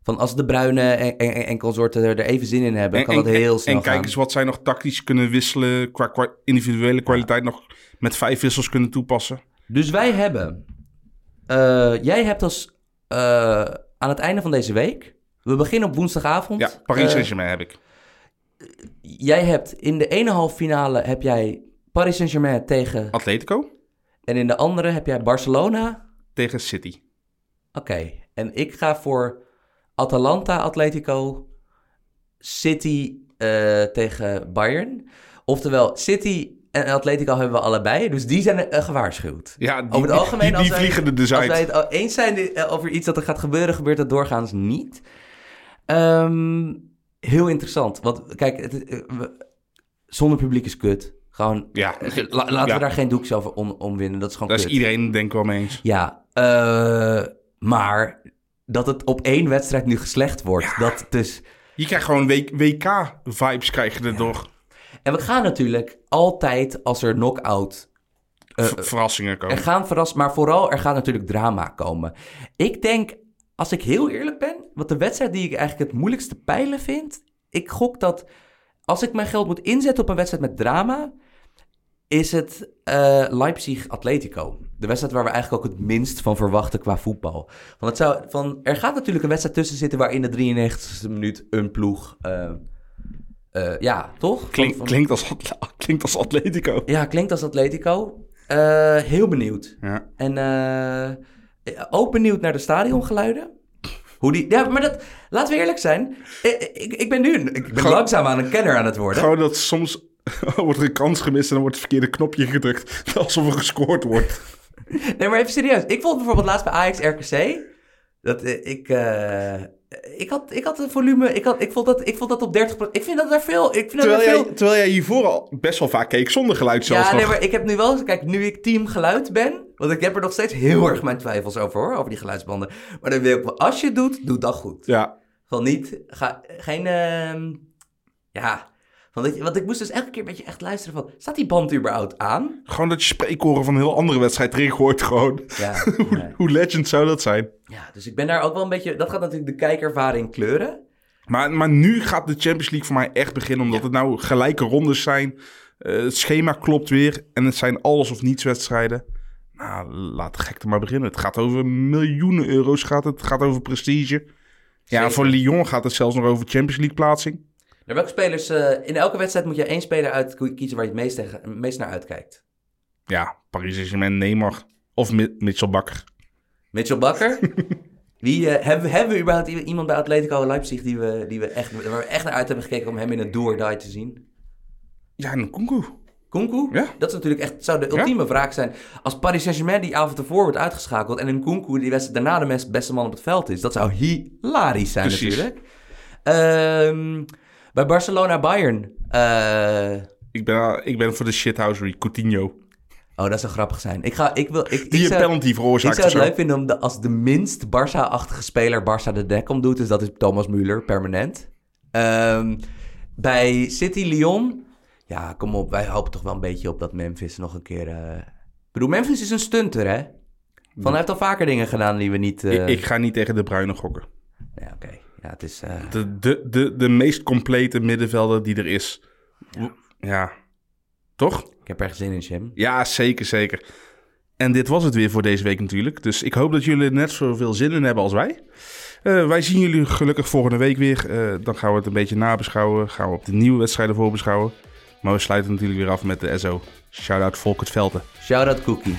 D: van als de Bruine en, en, en consorten er, even zin in hebben, kan dat heel snel
C: en kijk
D: gaan.
C: eens wat zij nog tactisch kunnen wisselen, qua, qua individuele kwaliteit nog met vijf wissels kunnen toepassen.
D: Dus wij hebben... eh, jij hebt als... eh, aan het einde van deze week... We beginnen op woensdagavond.
C: Ja, Paris
D: Eh,
C: Saint-Germain heb ik.
D: jij hebt in de ene halve finale heb jij Paris Saint-Germain tegen...
C: Atletico
D: En in de andere heb jij Barcelona...
C: tegen City.
D: Oké, en ik ga voor Atalanta, Atletico, City tegen Bayern. Oftewel, City en Atletico hebben we allebei, dus die zijn eh, gewaarschuwd.
C: Ja, die,
D: Over het algemeen,
C: die,
D: als
C: die
D: wij-
C: vliegen er dus
D: Als wij het eens zijn eh, over iets dat er gaat gebeuren, gebeurt dat doorgaans niet. Ehm, heel interessant, want kijk, het, eh, we- zonder publiek is kut. Gewoon,
C: Ja,
D: la- laten
C: ja.
D: we daar geen doekjes over om, omwinnen, dat is gewoon
C: daar is iedereen denk ik wel mee eens.
D: Ja, maar dat het op één wedstrijd nu geslecht wordt. Dat dus...
C: Je krijgt gewoon WK-vibes krijg je erdoor.
D: En we gaan natuurlijk altijd als er knock-out... eh,
C: verrassingen
D: er
C: komen.
D: gaan verras, maar vooral er gaat natuurlijk drama komen. Ik denk, als ik heel eerlijk ben, wat de wedstrijd die ik eigenlijk het moeilijkste peilen vind, ik gok dat als ik mijn geld moet inzetten op een wedstrijd met drama, is het eh, Leipzig-Atletico. De wedstrijd waar we eigenlijk ook het minst van verwachten qua voetbal. Want het zou, van, er gaat natuurlijk een wedstrijd tussen zitten waar in de 93e minuut een ploeg... eh, eh, ja, toch? Van-
C: Klink,
D: van-
C: klinkt, als, klinkt als Atletico.
D: Ja, klinkt als Atletico. Eh, heel benieuwd.
C: Ja.
D: En eh, ook benieuwd naar de stadiongeluiden. Hoe die... Ja, maar dat... Laten we eerlijk zijn. Ik, ik, ik ben nu... Ik ben
C: Gewoon-
D: langzaam aan een kenner aan het worden.
C: Gewoon dat soms wordt er een kans gemist en dan wordt het verkeerde knopje gedrukt. Alsof er gescoord wordt.
D: Nee, maar even serieus. Ik vond bijvoorbeeld laatst bij Ajax RKC... Dat ik... ik had, ik had het volume... Ik, had, ik, vond dat, ik vond dat op 30... Ik vind dat daar veel... Ik vind dat
C: Terwijl
D: daar
C: jij,
D: veel...
C: terwijl jij hiervoor al best wel vaak keek zonder geluid zelfs
D: Ja, nee, maar ik heb nu wel... Kijk, nu ik team geluid ben... Want ik heb er nog steeds heel erg mijn twijfels over, hoor. Over die geluidsbanden. Maar dan wil ik wel... Als je het doet, doe dat goed.
C: Ja,
D: Van niet, ga, geen, ehm, ja. Van dat je, want ik moest dus elke keer een beetje echt luisteren van, staat die band überhaupt aan?
C: gewoon dat je spreekkoren van een heel andere wedstrijd erin hoort gewoon.
D: Ja,
C: Hoe,
D: ja.
C: hoe legend zou dat zijn?
D: ja, dus ik ben daar ook wel een beetje, dat gaat natuurlijk de kijkervaring kleuren.
C: Maar, maar nu gaat de Champions League voor mij echt beginnen. Omdat het nou gelijke rondes zijn. Eh, het schema klopt weer. En het zijn alles of niets wedstrijden. Nou, laat de gekte maar beginnen. Het gaat over miljoenen euro's. Gaat het. het gaat over prestige. Ja,
D: Zeker.
C: voor Lyon gaat het zelfs nog over Champions League plaatsing.
D: Welke spelers, eh, in elke wedstrijd moet je één speler uit kiezen waar je het meest, tegen, het meest naar uitkijkt.
C: Ja, Paris Saint-Germain, Neymar. Of Mi- Mitchell Bakker.
D: Mitchell Bakker. Wie, eh, hebben, we- hebben we überhaupt iemand bij Atletico Leipzig die we, die we echt, waar we echt naar uit hebben gekeken om hem in een do or die te zien?
C: Ja, en Kunku.
D: Kunku?
C: Ja.
D: Dat is natuurlijk echt, zou de ultieme wraak zijn. Als Paris Saint-Germain die avond ervoor wordt uitgeschakeld... en een Kunku die wedstrijd daarna de beste man op het veld is. Dat zou hilarisch zijn
C: Precies.
D: natuurlijk. Ehm, bij Barcelona-Bayern. eh,
C: Ik ben, ik ben voor de shithousery, Coutinho.
D: oh, dat zou grappig zijn. Ik, ga, ik, wil, ik, ik
C: Die een
D: zou,
C: penalty
D: ik
C: veroorzaakt
D: zou
C: of
D: het leuk vinden om de, als de minst Barça-achtige speler Barça de nek om doet. Dus dat is Thomas Müller, permanent. Ehm, bij City-Lyon... Ja, kom op. Wij hopen toch wel een beetje op dat Memphis nog een keer... eh, Ik bedoel, Memphis is een stunter, hè? Van, hij heeft al vaker dingen gedaan die we niet... eh,
C: Ik, ik ga niet tegen de Bruine gokken.
D: Ja, oké. Ja, het is... eh,
C: De, de, de, de meest complete middenvelder die er is. Ja. Toch?
D: Ik heb er zin in, Jim.
C: Ja, zeker, zeker. En dit was het weer voor deze week natuurlijk. Dus ik hoop dat jullie er net zoveel zin in hebben als wij. Eh, wij zien jullie gelukkig volgende week weer. Eh, dan gaan we het een beetje nabeschouwen. Gaan we op de nieuwe wedstrijden voorbeschouwen. Maar we sluiten natuurlijk weer af met de SO. Shout-out Volkert Velten.
D: Shout-out Cookie.